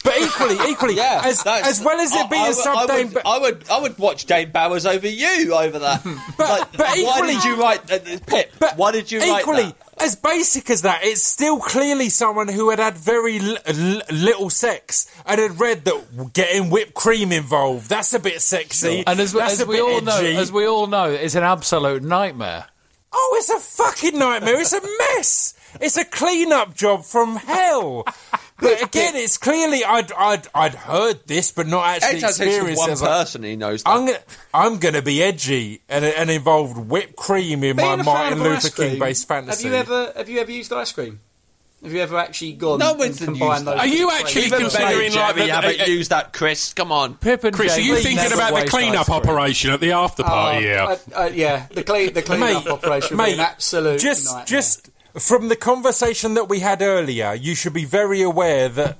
A: But equally, equally,
C: Yeah,
A: as, as well as it being
C: I,
A: a
C: would-
A: sub
C: I would, I would, I would watch Dane Bowers over you over that. like,
A: but
C: why
A: equally-
C: did you write uh, Pip?
A: But
C: why did you write
A: equally,
C: that?
A: as basic as that, it's still clearly someone who had had very l- l- little sex and had read that getting whipped cream involved. That's a bit sexy.
E: And as, as we
A: bit
E: all know, as we all know, it's an absolute nightmare.
A: Oh, it's a fucking nightmare. It's a mess. It's a clean-up job from hell. But again, it's clearly I'd I'd I'd heard this, but not actually
C: It takes
A: experienced
C: one
A: it. I was like,
C: person who knows that.
A: I'm gonna I'm gonna be edgy and and involved whipped cream in
D: Being
A: my
D: a
A: Martin Luther King based fantasy.
D: Have you ever have you ever used ice cream? Have you ever actually gone
C: No
D: and
C: one's
D: combined
C: used
D: those?
F: Are you actually
D: flavors?
C: Even
F: considering
C: Ben
F: like
C: Jerry
F: the-
C: haven't
F: uh, uh,
C: used that, Chris. Come on.
E: Pip and
F: Chris, are you thinking about the
E: waste
F: clean-up operation at the after party?
D: Oh,
F: yeah.
D: uh, uh, yeah, the clean the clean up
A: mate,
D: operation would be
A: mate,
D: an absolute
A: just
D: nightmare.
A: just from the conversation that we had earlier, you should be very aware that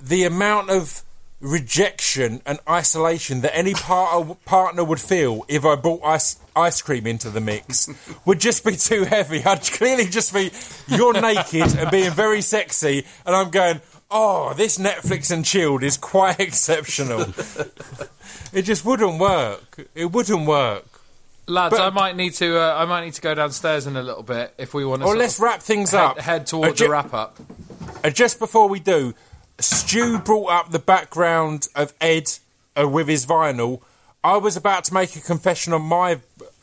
A: the amount of rejection and isolation that any par- partner would feel if I brought ice ice cream into the mix would just be too heavy. I'd clearly just be you're naked and being very sexy, and I'm going. Oh, this Netflix and chilled is quite exceptional. it just wouldn't work. It wouldn't work.
E: Lads,
A: But-
E: I might need to. Uh, I might need to go downstairs in a little bit if we want to.
A: Or let's wrap things
E: head,
A: up.
E: head towards
A: Uh, ju-
E: the wrap up.
A: Uh, just before we do, Stu brought up the background of Ed uh, with his vinyl. I was about to make a confession on my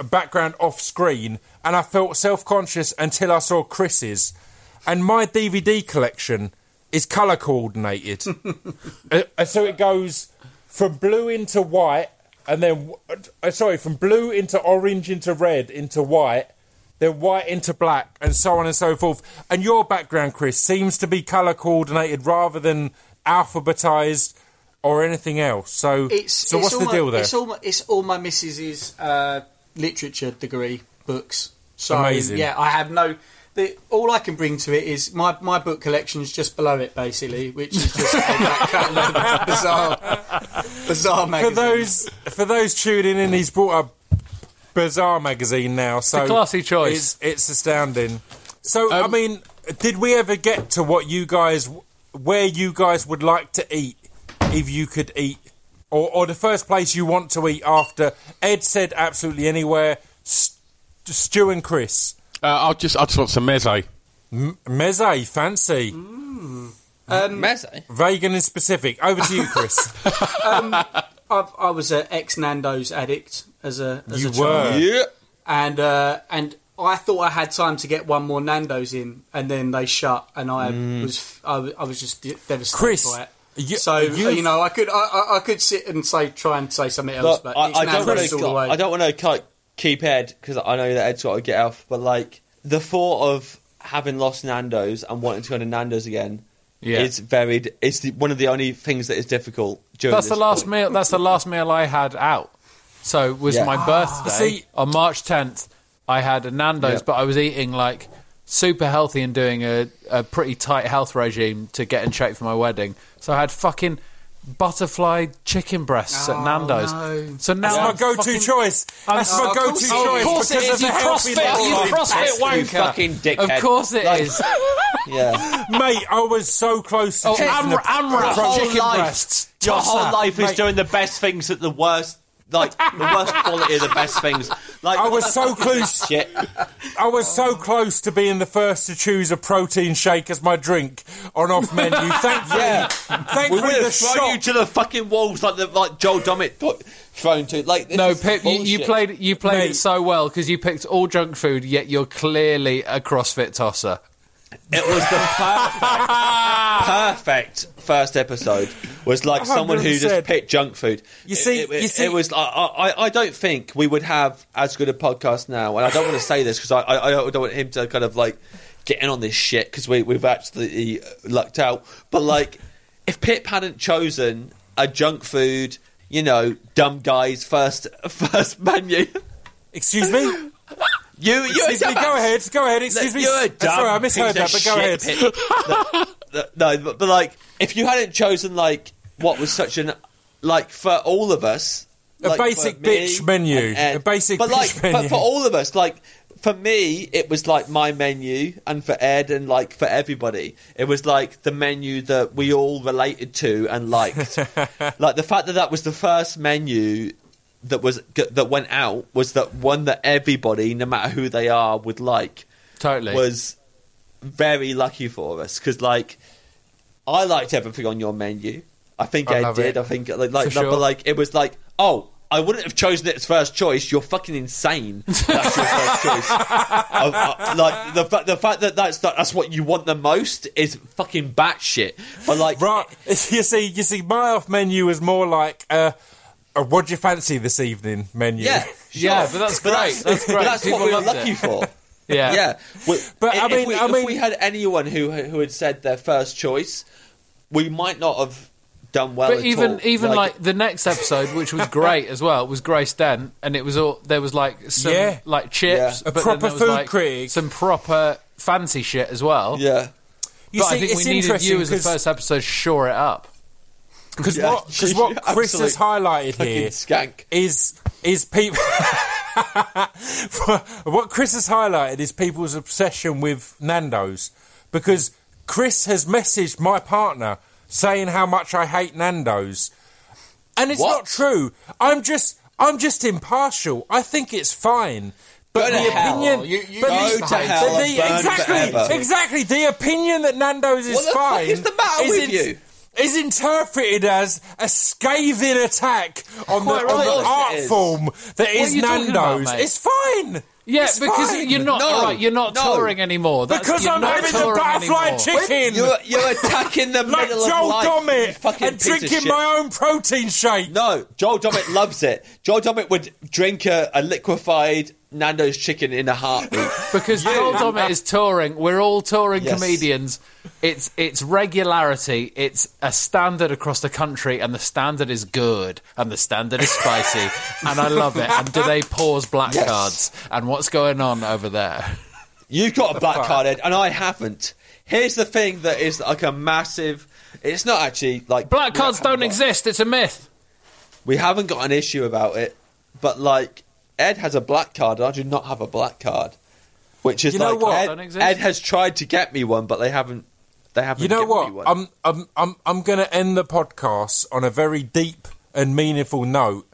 A: background off screen, and I felt self conscious until I saw Chris's. And my DVD collection is colour coordinated. uh, uh, so it goes from blue into white, and then, uh, sorry, from blue into orange into red into white, then white into black, and so on and so forth. And your background, Chris, seems to be colour coordinated rather than alphabetized or anything else. So,
D: It's,
A: so
D: it's
A: what's the
D: my,
A: deal there?
D: It's all my, it's all my missus's uh, literature degree books. So
A: Amazing.
D: yeah, I have no. The, all I can bring to it is my, my book collection is just below it, basically, which is just a back catalogue of bizarre, bizarre
A: for those for those tuning in, he's brought up Bazaar magazine now. So
E: a classy choice.
A: It's, it's astounding. So I um, mean, did we ever get to what you guys, where you guys would like to eat if you could eat, or, or the first place you want to eat after? Ed said absolutely anywhere. St- Stu and Chris,
F: Uh, I'll just, I just want some meze.
A: meze, fancy,
D: Um,
C: Meze.
A: vegan and specific. Over to you, Chris.
D: I've, I was an ex Nando's addict as a as
A: You
D: a child.
A: were.
C: Yeah.
D: and uh, and I thought I had time to get one more Nando's in, and then they shut, and I was I, was- I was just devastated
A: Chris,
D: by it.
A: you-
D: so
A: you've-
D: know, I could I, I, I could sit and say try and say something else,
C: Look,
D: but
C: I,
D: it's
C: I don't
D: Nando's
C: want
D: all the way.
C: to. I don't want to keep Ed because I know that Ed's got to get off. But like the thought of having lost Nando's and wanting to go to Nando's again
E: Yeah.
C: is very. It's the, one of the only things that is difficult. During
E: That's the last
C: point.
E: meal. That's the last meal I had out. So it was
C: Yeah.
E: my ah, birthday
A: See-
E: on March 10th. I had a Nando's,
C: Yeah.
E: but I was eating like super healthy and doing a, a pretty tight health regime to get in shape for my wedding. So I had fucking butterfly chicken breasts at
D: Oh,
E: Nando's.
D: no.
E: So now
A: That's my
E: I'm
A: go-to
E: fucking-
A: choice. That's
E: I'm-
A: my
D: of
A: go-to
D: course-
A: choice
E: of course it
A: because
E: is.
A: of the
E: You
A: healthy
E: CrossFit,
A: little
E: you
A: life.
E: CrossFit
C: You
E: wanker.
C: fucking dickhead.
E: Of course it
C: Like-
E: is.
C: Yeah.
A: Mate, I was so close to
E: Oh,
A: choosing
E: Amra,
A: the-
E: Amra,
C: Your whole
E: chicken
C: life-
E: breasts.
C: Your
A: Toss
C: whole
A: that,
C: life is
A: mate.
C: doing the best things at the worst. Like the worst quality of the best things. Like
A: I was so close.
C: Shit.
A: I was so close to being the first to choose a protein shake as my drink on off menu. Thankfully,
C: Yeah. We would
A: the
C: have thrown you to the fucking walls like the like Joel Dommett got thrown to. Like this
E: No,
C: is
E: Pip, you, you
C: bullshit.
E: played you played
A: Mate.
E: it so well because you picked all junk food, yet you're clearly a CrossFit tosser.
C: It was the perfect, perfect first episode. Was like someone who
A: 100%.
C: just picked junk food.
A: You see-
C: it, it,
A: you see-
C: it was. I, I, I don't think we would have as good a podcast now, and I don't want to say this because I, I, I don't want him to kind of like get in on this shit because we, we've actually uh, lucked out. But like, if Pip hadn't chosen a junk food, you know, dumb guy's first first menu.
A: Excuse me.
C: You, you
A: Excuse me. Go ahead. Go ahead. Excuse me.
C: You're dumb
A: Sorry, I misheard that, but go ahead.
C: no, no, but, but like, if you hadn't chosen like what was such an like for all of us,
A: A
C: like,
A: basic
C: for me
A: bitch menu.
C: and
A: A basic
C: but like,
A: bitch
C: but for all of us, like. For me, it was like my menu, and for Ed, and like for everybody, it was like the menu that we all related to and liked. like the fact that that was the first menu that was that went out was that one that everybody, no matter who they are, would like
E: Totally.
C: was very lucky for us because like I liked everything on your menu. I think
E: I love
C: did.
E: it.
C: I think like like
E: sure.
C: but like it was like oh. I wouldn't have chosen it as first choice. You're fucking insane. That's your first choice. Uh, uh, like the fa- the fact that that's that's what you want the most is fucking batshit. But like,
A: Right. You see, you see, my off menu was more like uh, a "What do you fancy this evening?" menu.
C: yeah,
E: Yeah, but that's great. That's great.
C: That's
E: People
C: what we were lucky
E: it.
C: for.
E: Yeah.
C: yeah. We-
A: But, I
C: if
A: mean-
C: we,
A: I
C: if we had anyone who who had said their first choice, we might not have done well.
E: But
C: at
E: even
C: all.
E: even like, the next episode, which was great as well, was Grace Dent, and it was all there was like some
A: Yeah.
E: like chips,
C: Yeah.
A: A
E: but then
A: proper
E: there was,
A: food
E: like,
A: critic.
E: some proper fancy shit as well.
C: yeah,
A: You
E: but
A: see,
E: I think
A: it's
E: we needed you as the first episode to shore it up.
A: Because
C: Yeah,
A: what, cause what Chris has highlighted here
C: skank.
A: is is people. what Chris has highlighted is people's obsession with Nando's because Chris has messaged my partner saying how much I hate Nando's, and it's
C: What?
A: not true. I'm just I'm just impartial. I think it's fine. But
C: Go
A: the opinion,
D: You- you
A: but
C: go
A: the-
C: to hell
A: the- exactly,
C: forever.
A: exactly. The opinion that Nando's is
C: What the fuck
A: fine
C: is the matter with you?
A: Is interpreted as a scathing attack on the,
C: Quite
A: on the art
C: it is.
A: form that
E: are
A: is
E: you talking about,
A: Nando's. it's fine.
E: Yeah,
A: It's
E: because
A: fine.
E: you're not
C: No,
E: all right. You're not
C: no.
E: touring anymore. That's,
A: because I'm having the
E: touring
A: butterfly
E: anymore.
A: chicken.
C: You're, you're attacking the
A: like
C: middle
A: Joel
C: of life. you
A: Dommett and
C: piece of
A: drinking
C: shit.
A: my own protein shake.
C: No, Joel Dommett loves it. Joel Dommett would drink a, a liquefied Nando's chicken in a heartbeat.
E: Because Joel Dommett is touring. We're all touring
C: Yes.
E: comedians. It's it's regularity. It's a standard across the country, and the standard is good, and the standard is spicy, and I love it. And do they pause black
C: Yes.
E: cards? And what's going on over there?
C: You've got a black
A: fuck?
C: card, Ed, and I haven't. Here's the thing that is like a massive. It's not actually like
E: Black cards don't
C: got-
E: exist. It's a myth.
C: We haven't got an issue about it, but like Ed has a black card, and I do not have a black card, which is
A: You know
C: like
A: what?
C: Ed,
E: Don't exist.
C: Ed has tried to get me one, but they haven't. They haven't.
A: You know
C: given Me
A: what?
C: one.
A: I'm I'm I'm I'm going to end the podcast on a very deep and meaningful note,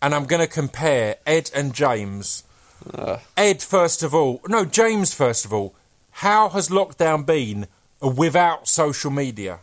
A: and I'm going to compare Ed and James. Uh. Ed, first of all, no, James, first of all. How has lockdown been without social media?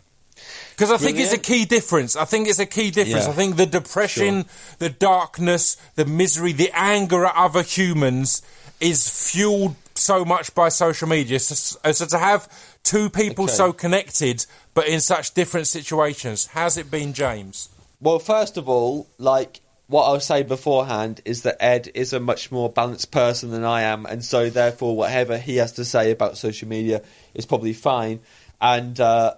A: Because I think it's a key difference. I think it's a key difference.
C: Yeah.
A: I think the depression, the darkness, the misery, the anger at other humans is fueled so much by social media. So, so to have two people
C: Okay.
A: so connected but in such different situations, how's it been, James?
C: Well, first of all, like what I'll say beforehand is that Ed is a much more balanced person than I am, and so therefore, whatever he has to say about social media is probably fine. And uh,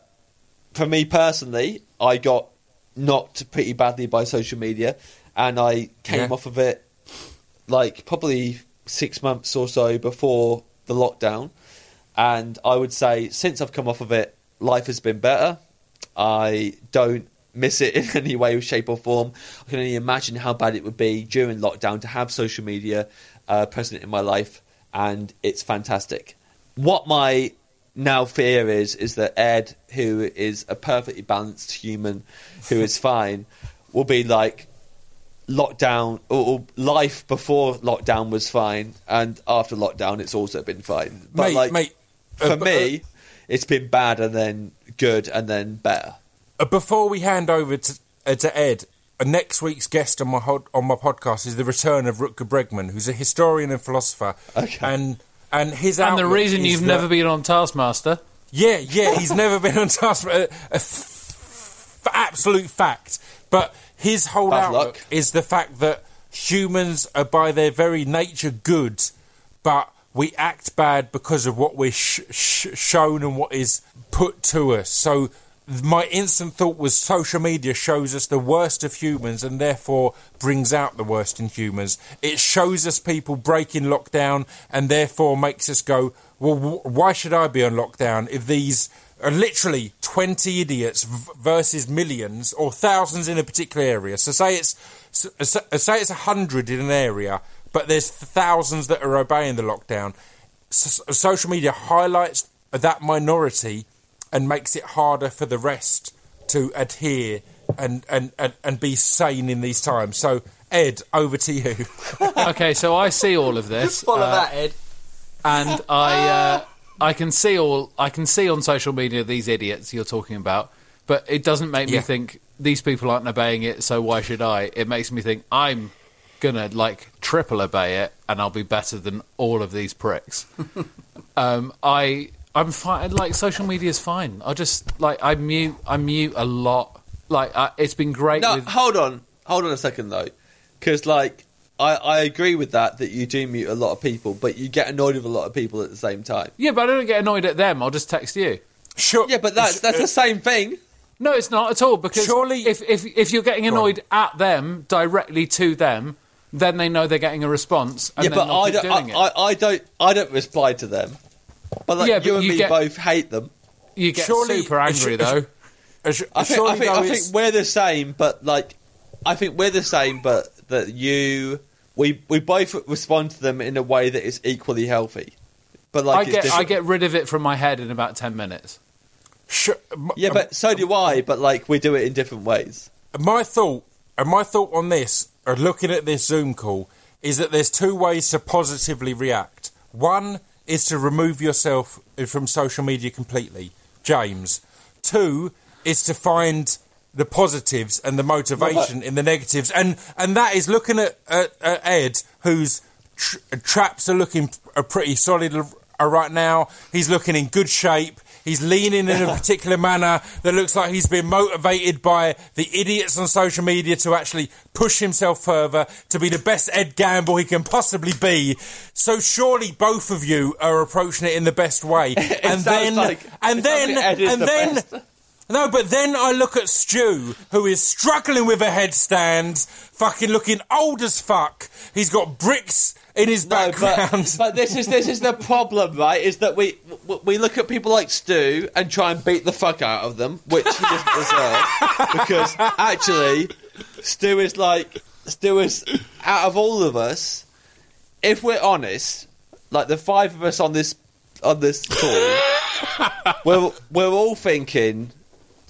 C: for me personally, I got knocked pretty badly by social media, and I came
A: Yeah.
C: off of it like probably six months or so before the lockdown. And I would say since I've come off of it, life has been better. I don't miss it in any way, shape, or form. I can only imagine how bad it would be during lockdown to have social media uh, present in my life, and it's fantastic. What my now fear is is that Ed, who is a perfectly balanced human, who is fine, will be like lockdown or, life before lockdown was fine, and after lockdown it's also been fine. But
A: Mate,
C: like
A: mate,
C: for
A: uh,
C: me, it's been bad and then good and then better.
A: Uh, before we hand over to, uh, to Ed, uh, next week's guest on my ho- on my podcast is the return of Rutger Bregman, who's a historian and philosopher.
C: Okay.
A: And and his
E: And the reason you've
A: that-
E: never been on Taskmaster.
A: Yeah, yeah, he's never been on task. Uh, a, a f- absolute fact. But his whole
C: Bad
A: outlook
C: luck.
A: is the fact that humans are by their very nature good, but we act bad because of what we're sh- sh- shown and what is put to us. So my instant thought was social media shows us the worst of humans and therefore brings out the worst in humans. It shows us people breaking lockdown and therefore makes us go, well, wh- why should I be on lockdown if these are literally 20 idiots v- versus millions or thousands in a particular area? So say it's so, say it's 100 in an area, but there's thousands that are obeying the lockdown. Social media highlights that minority and makes it harder for the rest to adhere and, and, and, and be sane in these times. So, Ed, over to you.
E: Okay, so I see all of this.
D: Follow
E: uh,
D: that, Ed.
E: and I uh, I can see all I can see on social media these idiots you're talking about, but it doesn't make me
A: Yeah.
E: think these people aren't obeying it, so why should I? It makes me think I'm gonna like triple obey it, and I'll be better than all of these pricks. um, I I'm fine. Like social media is fine. I just like I mute I mute a lot. Like I, it's been great.
C: No,
E: with,
C: hold on, hold on a second though, because like I, I agree with that that you do mute a lot of people, but you get annoyed with a lot of people at the same time.
E: yeah, but I don't get annoyed at them. I'll just text you.
A: Sure.
C: Yeah, but that's that's the same thing.
E: No, it's not at all because
A: Surely-
E: if if if you're getting
A: Go on.
E: annoyed at them directly to them, then they know they're getting a response. And
C: yeah,
E: then
C: but
E: they'll
C: I
E: keep
C: don't,
E: doing
C: I. I, I don't, I don't reply to them. But like
E: Yeah, but
C: you and
E: you
C: me
E: get-
C: both hate them.
E: you get
A: surely-
E: super angry though.
C: I think, I, think, I think we're the same, but like, I think we're the same, but that you, we, we both respond to them in a way that is equally healthy. But like,
E: I
C: it's
E: get I get rid of it from my head in about ten minutes.
A: sh- m-
C: yeah, um, but so do um, I. But like, we do it in different ways.
A: my thought and my thought on this or looking at this zoom call is that there's two ways to positively react one is to remove yourself from social media completely. James. Two is to find the positives and the motivation in the negatives. And and that is looking at, at, at ed whose tr- traps are looking are pretty solid right now. He's looking in good shape He's leaning in a particular manner that looks like he's been motivated by the idiots on social media to actually push himself further to be the best Ed Gamble he can possibly be. So surely both of you are approaching it in the best way. and then,
C: like-
A: and then,
C: like Ed is
A: and
C: the
A: then. No, but then I look at Stu, who is struggling with a headstand, fucking looking old as fuck. He's got bricks in his
C: No,
A: background.
C: but, but this is this is the problem, right? Is that we we look at people like Stu and try and beat the fuck out of them, which he doesn't deserve, because actually, Stu is like Stu is out of all of us. If we're honest, like the five of us on this on this call, we're we're all thinking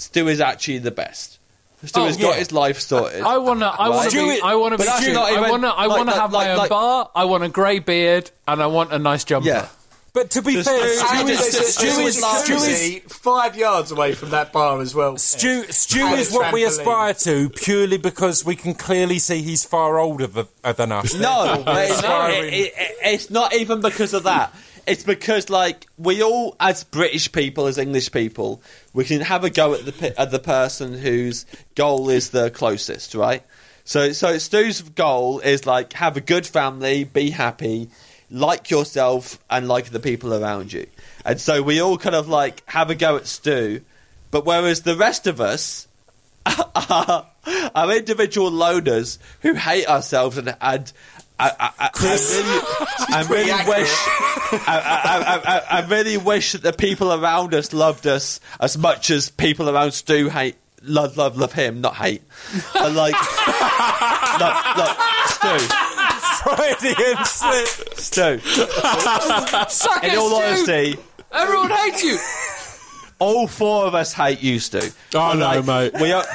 C: Stu is actually the best. Stu
E: Oh,
C: has got his life sorted.
E: I wanna, I wanna
C: Right.
E: be, I wanna be,
C: but that's
E: Stu.
C: not
E: I
C: even-
E: wanna, I
C: like-
E: wanna
C: like-
E: have my own
C: like-
E: bar. I want a grey beard, and I want a nice jumper.
C: yeah.
A: But to be
C: Just-
A: fair,
C: just-
A: Stu is,
C: just-
A: Stu is,
C: just-
A: Stu is,
D: Literally five yards away from that bar as well.
A: Stu, Stu is
D: a
A: what we aspire to purely because we can clearly see he's far older than us.
C: No, it's,
A: aspiring-
C: it- it- it- it's not even because of that. It's because, like, we all, as British people, as English people, we can have a go at the at the person whose goal is the closest, right? So, so Stu's goal is like have a good family, be happy, like yourself, and like the people around you. And so we all kind of like have a go at Stu, but whereas the rest of us are, are individual loners who hate ourselves and and. I, I, I, I really, I really wish. I, I, I, I, I really wish that the people around us loved us as much as people around Stu hate love love love him, not hate. But like, look, look, Stu,
A: Freudian slip.
C: Stu.
E: Suck
C: In all
E: Stu.
C: honesty,
E: Everyone hates you.
C: All four of us hate you, Stu.
F: I
C: But,
F: know,
C: like,
F: mate.
C: We are,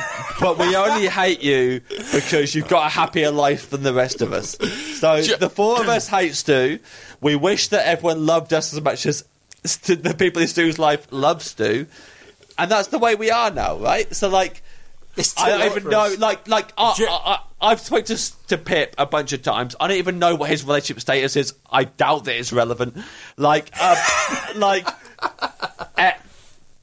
C: but we only hate you because you've got a happier life than the rest of us. So the four of us hate Stu. We wish that everyone loved us as much as Stu, the people in Stu's life love Stu, and that's the way we are now, right? So like.
D: It's too
C: I don't even
D: for
C: know. Like, like I,
A: Ju-
C: I, I, I've spoken to, to Pip a bunch of times. I don't even know what his relationship status is. I doubt that it's relevant. Like, um, like Ed,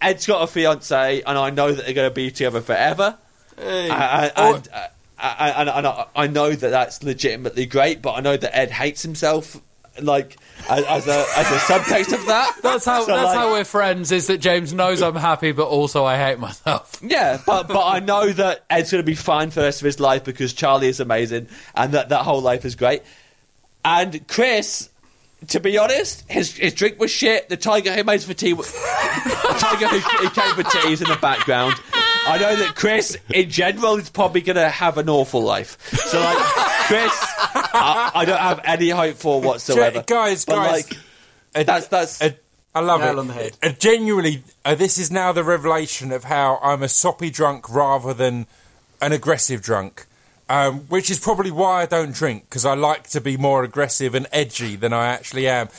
C: Ed's got a fiance, and I know that they're going to be together forever.
D: Hey.
C: I, I, and, uh, I, and, and I, I know that that's legitimately great, but I know that Ed hates himself. Like as, as a as a subtext of that.
E: That's how.
C: So,
E: that's
C: like-
E: how we're friends. Is that James knows I'm happy, but also I hate myself.
C: Yeah, but but I know that Ed's going to be fine for the rest of his life because Charlie is amazing and that that whole life is great. And Chris, to be honest, his his drink was shit. The tiger who made for tea, the tiger who, who came for tea is in the background. I know that Chris, in general, is probably going to have an awful life. So like, Chris, I, I don't have any hope for whatsoever.
A: Ge- guys,
C: But,
A: guys,
C: like,
A: uh,
C: that's that's.
A: uh, I love
D: Nail
A: it.
D: on the head.
A: Uh, genuinely, uh, this is now the revelation of how I'm a soppy drunk rather than an aggressive drunk. Um, which is probably why I don't drink because I like to be more aggressive and edgy than I actually am.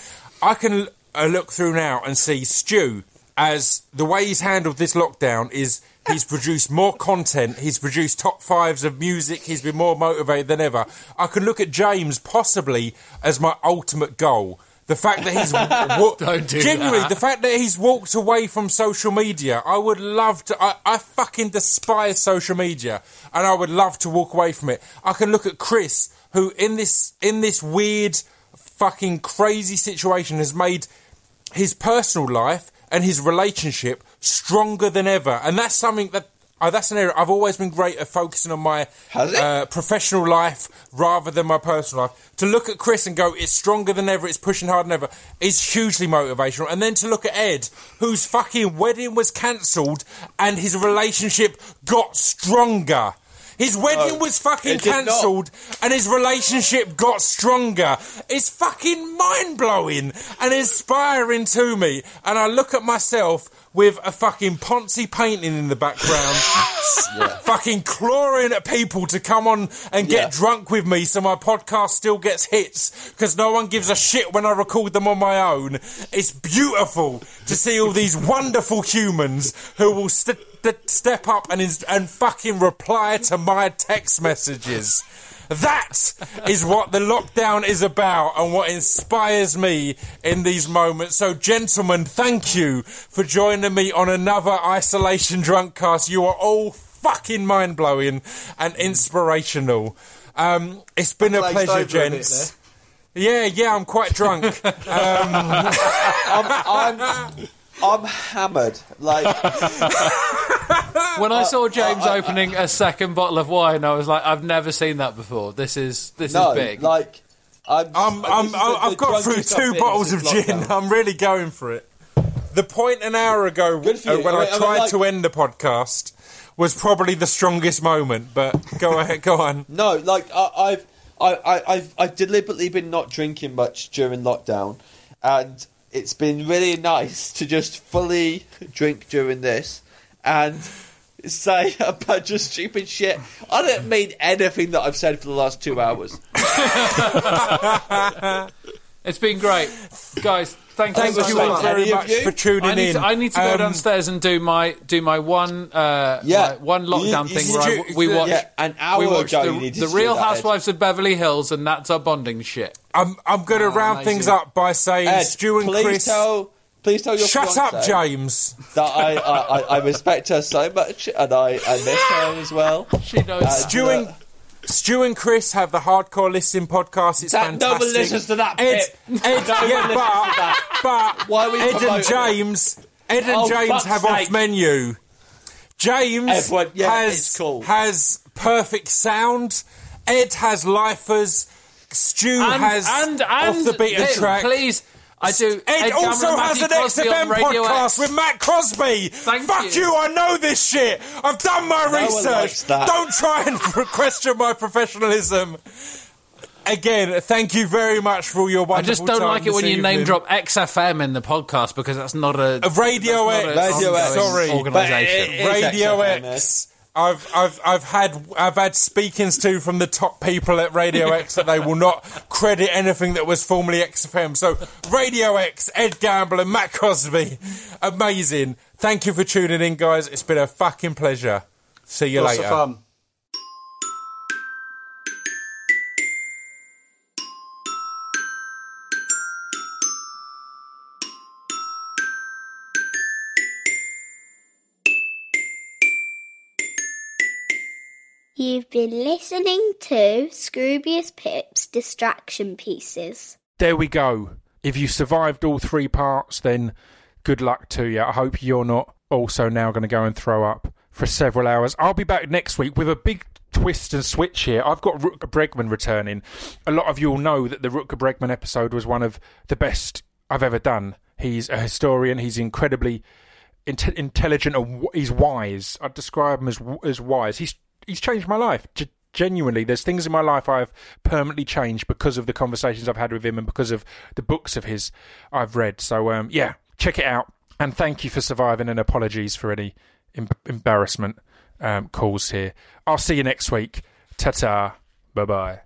A: I can uh, look through now and see Stu as the way he's handled this lockdown is he's produced more content, he's produced top fives of music, he's been more motivated than ever. I can look at James possibly as my ultimate goal. The fact that he's wa-
E: Don't do
A: genuinely
E: that.
A: the fact that he's walked away from social media. I would love to. I, I fucking despise social media, and I would love to walk away from it. I can look at Chris, who in this in this weird, fucking crazy situation has made his personal life and his relationship stronger than ever, and that's something that Oh, that's an area. I've always been great at focusing on my uh, professional life rather than my personal life. To look at Chris and go, it's stronger than ever, it's pushing harder than ever, is hugely motivational. And then to look at Ed, whose fucking wedding was cancelled and his relationship got stronger. His wedding
C: No,
A: was fucking
C: it did not.
A: cancelled and his relationship got stronger. It's fucking mind blowing and inspiring to me. And I look at myself with a fucking Ponzi painting in the background, fucking clawing at people to come on and get
C: Yeah.
A: drunk with me so my podcast still gets hits because no one gives a shit when I record them on my own. It's beautiful to see all these wonderful humans who will st- step up and, ins- and fucking reply to my text messages. That is what the lockdown is about and what inspires me in these moments. So, gentlemen, thank you for joining me on another Isolation Drunk cast. You are all fucking mind blowing and inspirational. Um, it's been a pleasure, gents. Yeah, yeah, I'm quite drunk.
C: I'm, I'm, I'm hammered. Like,
E: When I saw James
C: I- I-
E: opening a second bottle of wine, I was like, I've never seen that before. This is this
C: no,
E: is big.
C: like, I'm,
A: I'm,
C: this
A: I'm,
C: is the-
A: I've got through two bottles of gin.
C: lockdown.
A: I'm really going for it. The point an hour ago uh, when
C: I
A: I,
C: mean- I mean,
A: tried
C: like-
A: to end the podcast was probably the strongest moment. But go ahead, go on.
C: No, like I, I've I, I, I've I've deliberately been not drinking much during lockdown, and it's been really nice to just fully drink during this and say about just stupid shit. I don't mean anything that I've said for the last two hours.
E: It's been great, guys. Thank,
A: Thank
E: you
A: you
E: so
A: all
E: much.
A: very
C: Any
A: much for tuning
E: I need,
A: in.
E: to, I need to go
A: Um,
E: downstairs and do my do my one uh,
C: Yeah.
E: my one lockdown
C: You- you
E: thing
C: need
E: where I, we watch
C: yeah, an hour
E: we watch
C: ago
E: the, the Real
C: that, Ed.
E: Housewives of Beverly Hills, and that's our bonding shit.
A: I'm, I'm going to
D: Oh,
A: round
D: amazing.
A: things up by saying
C: Ed,
A: Stu and
C: please
A: Chris.
C: tell please tell your
A: Shut up, James.
C: that I, I, I, I respect her so much and I, I miss her as well.
E: She knows.
C: Uh,
A: Stu and, Stu and Chris have the Hardcore Listening podcast. It's
C: That- no one listens to that
A: Ed,
C: bit.
A: Ed, yeah, but, but
C: Why are we
A: Ed and? James, Ed and
C: Oh,
A: James have
C: sake.
A: off menu. James
C: Everyone- yeah,
A: has
C: cool.
A: has perfect sound. Ed has lifers. Stu
E: and,
A: has
E: and, and
A: off the beaten track.
E: Please, I do.
A: Ed,
E: Cameron
A: also
E: and
A: has
E: Matthew
A: an
E: Crosby
A: XFM podcast
E: X.
A: with Matt Crosby.
E: Thank
A: Fuck
E: you.
A: you. I know this shit. I've done my
C: No
A: research. Don't try and question my professionalism. Again, thank you very much for all your
E: I just don't
A: time
E: like it
A: this
E: when you name drop XFM in the podcast because that's not a
A: Uh, Radio
E: that's not
A: X.
E: a
C: Radio X.
A: Sorry.
E: organisation.
C: But it- It's
A: Radio
C: XFM,
A: X. I've I've I've had I've had speakings to from the top people at Radio X that they will not credit anything that was formerly XFM. So Radio X, Ed Gamble and Matt Crosby, amazing. Thank you for tuning in, guys. It's been a fucking pleasure. See you
D: Lots
A: later.
H: You've been listening to Scroobius Pip's Distraction Pieces.
I: there we go. If you survived all three parts, then good luck to you. I hope you're not also now going to go and throw up for several hours. I'll be back next week with a big twist and switch here. I've got Rutger Bregman returning. A lot of you will know that the Rutger Bregman episode was one of the best I've ever done. He's a historian. He's incredibly inte- intelligent and he's wise. I'd describe him as as wise. He's he's changed my life. G- genuinely, there's things in my life I've permanently changed because of the conversations I've had with him and because of the books of his I've read. So um, yeah, check it out. And thank you for surviving. And apologies for any em- embarrassment um, caused here. I'll see you next week. Ta ta. Bye bye.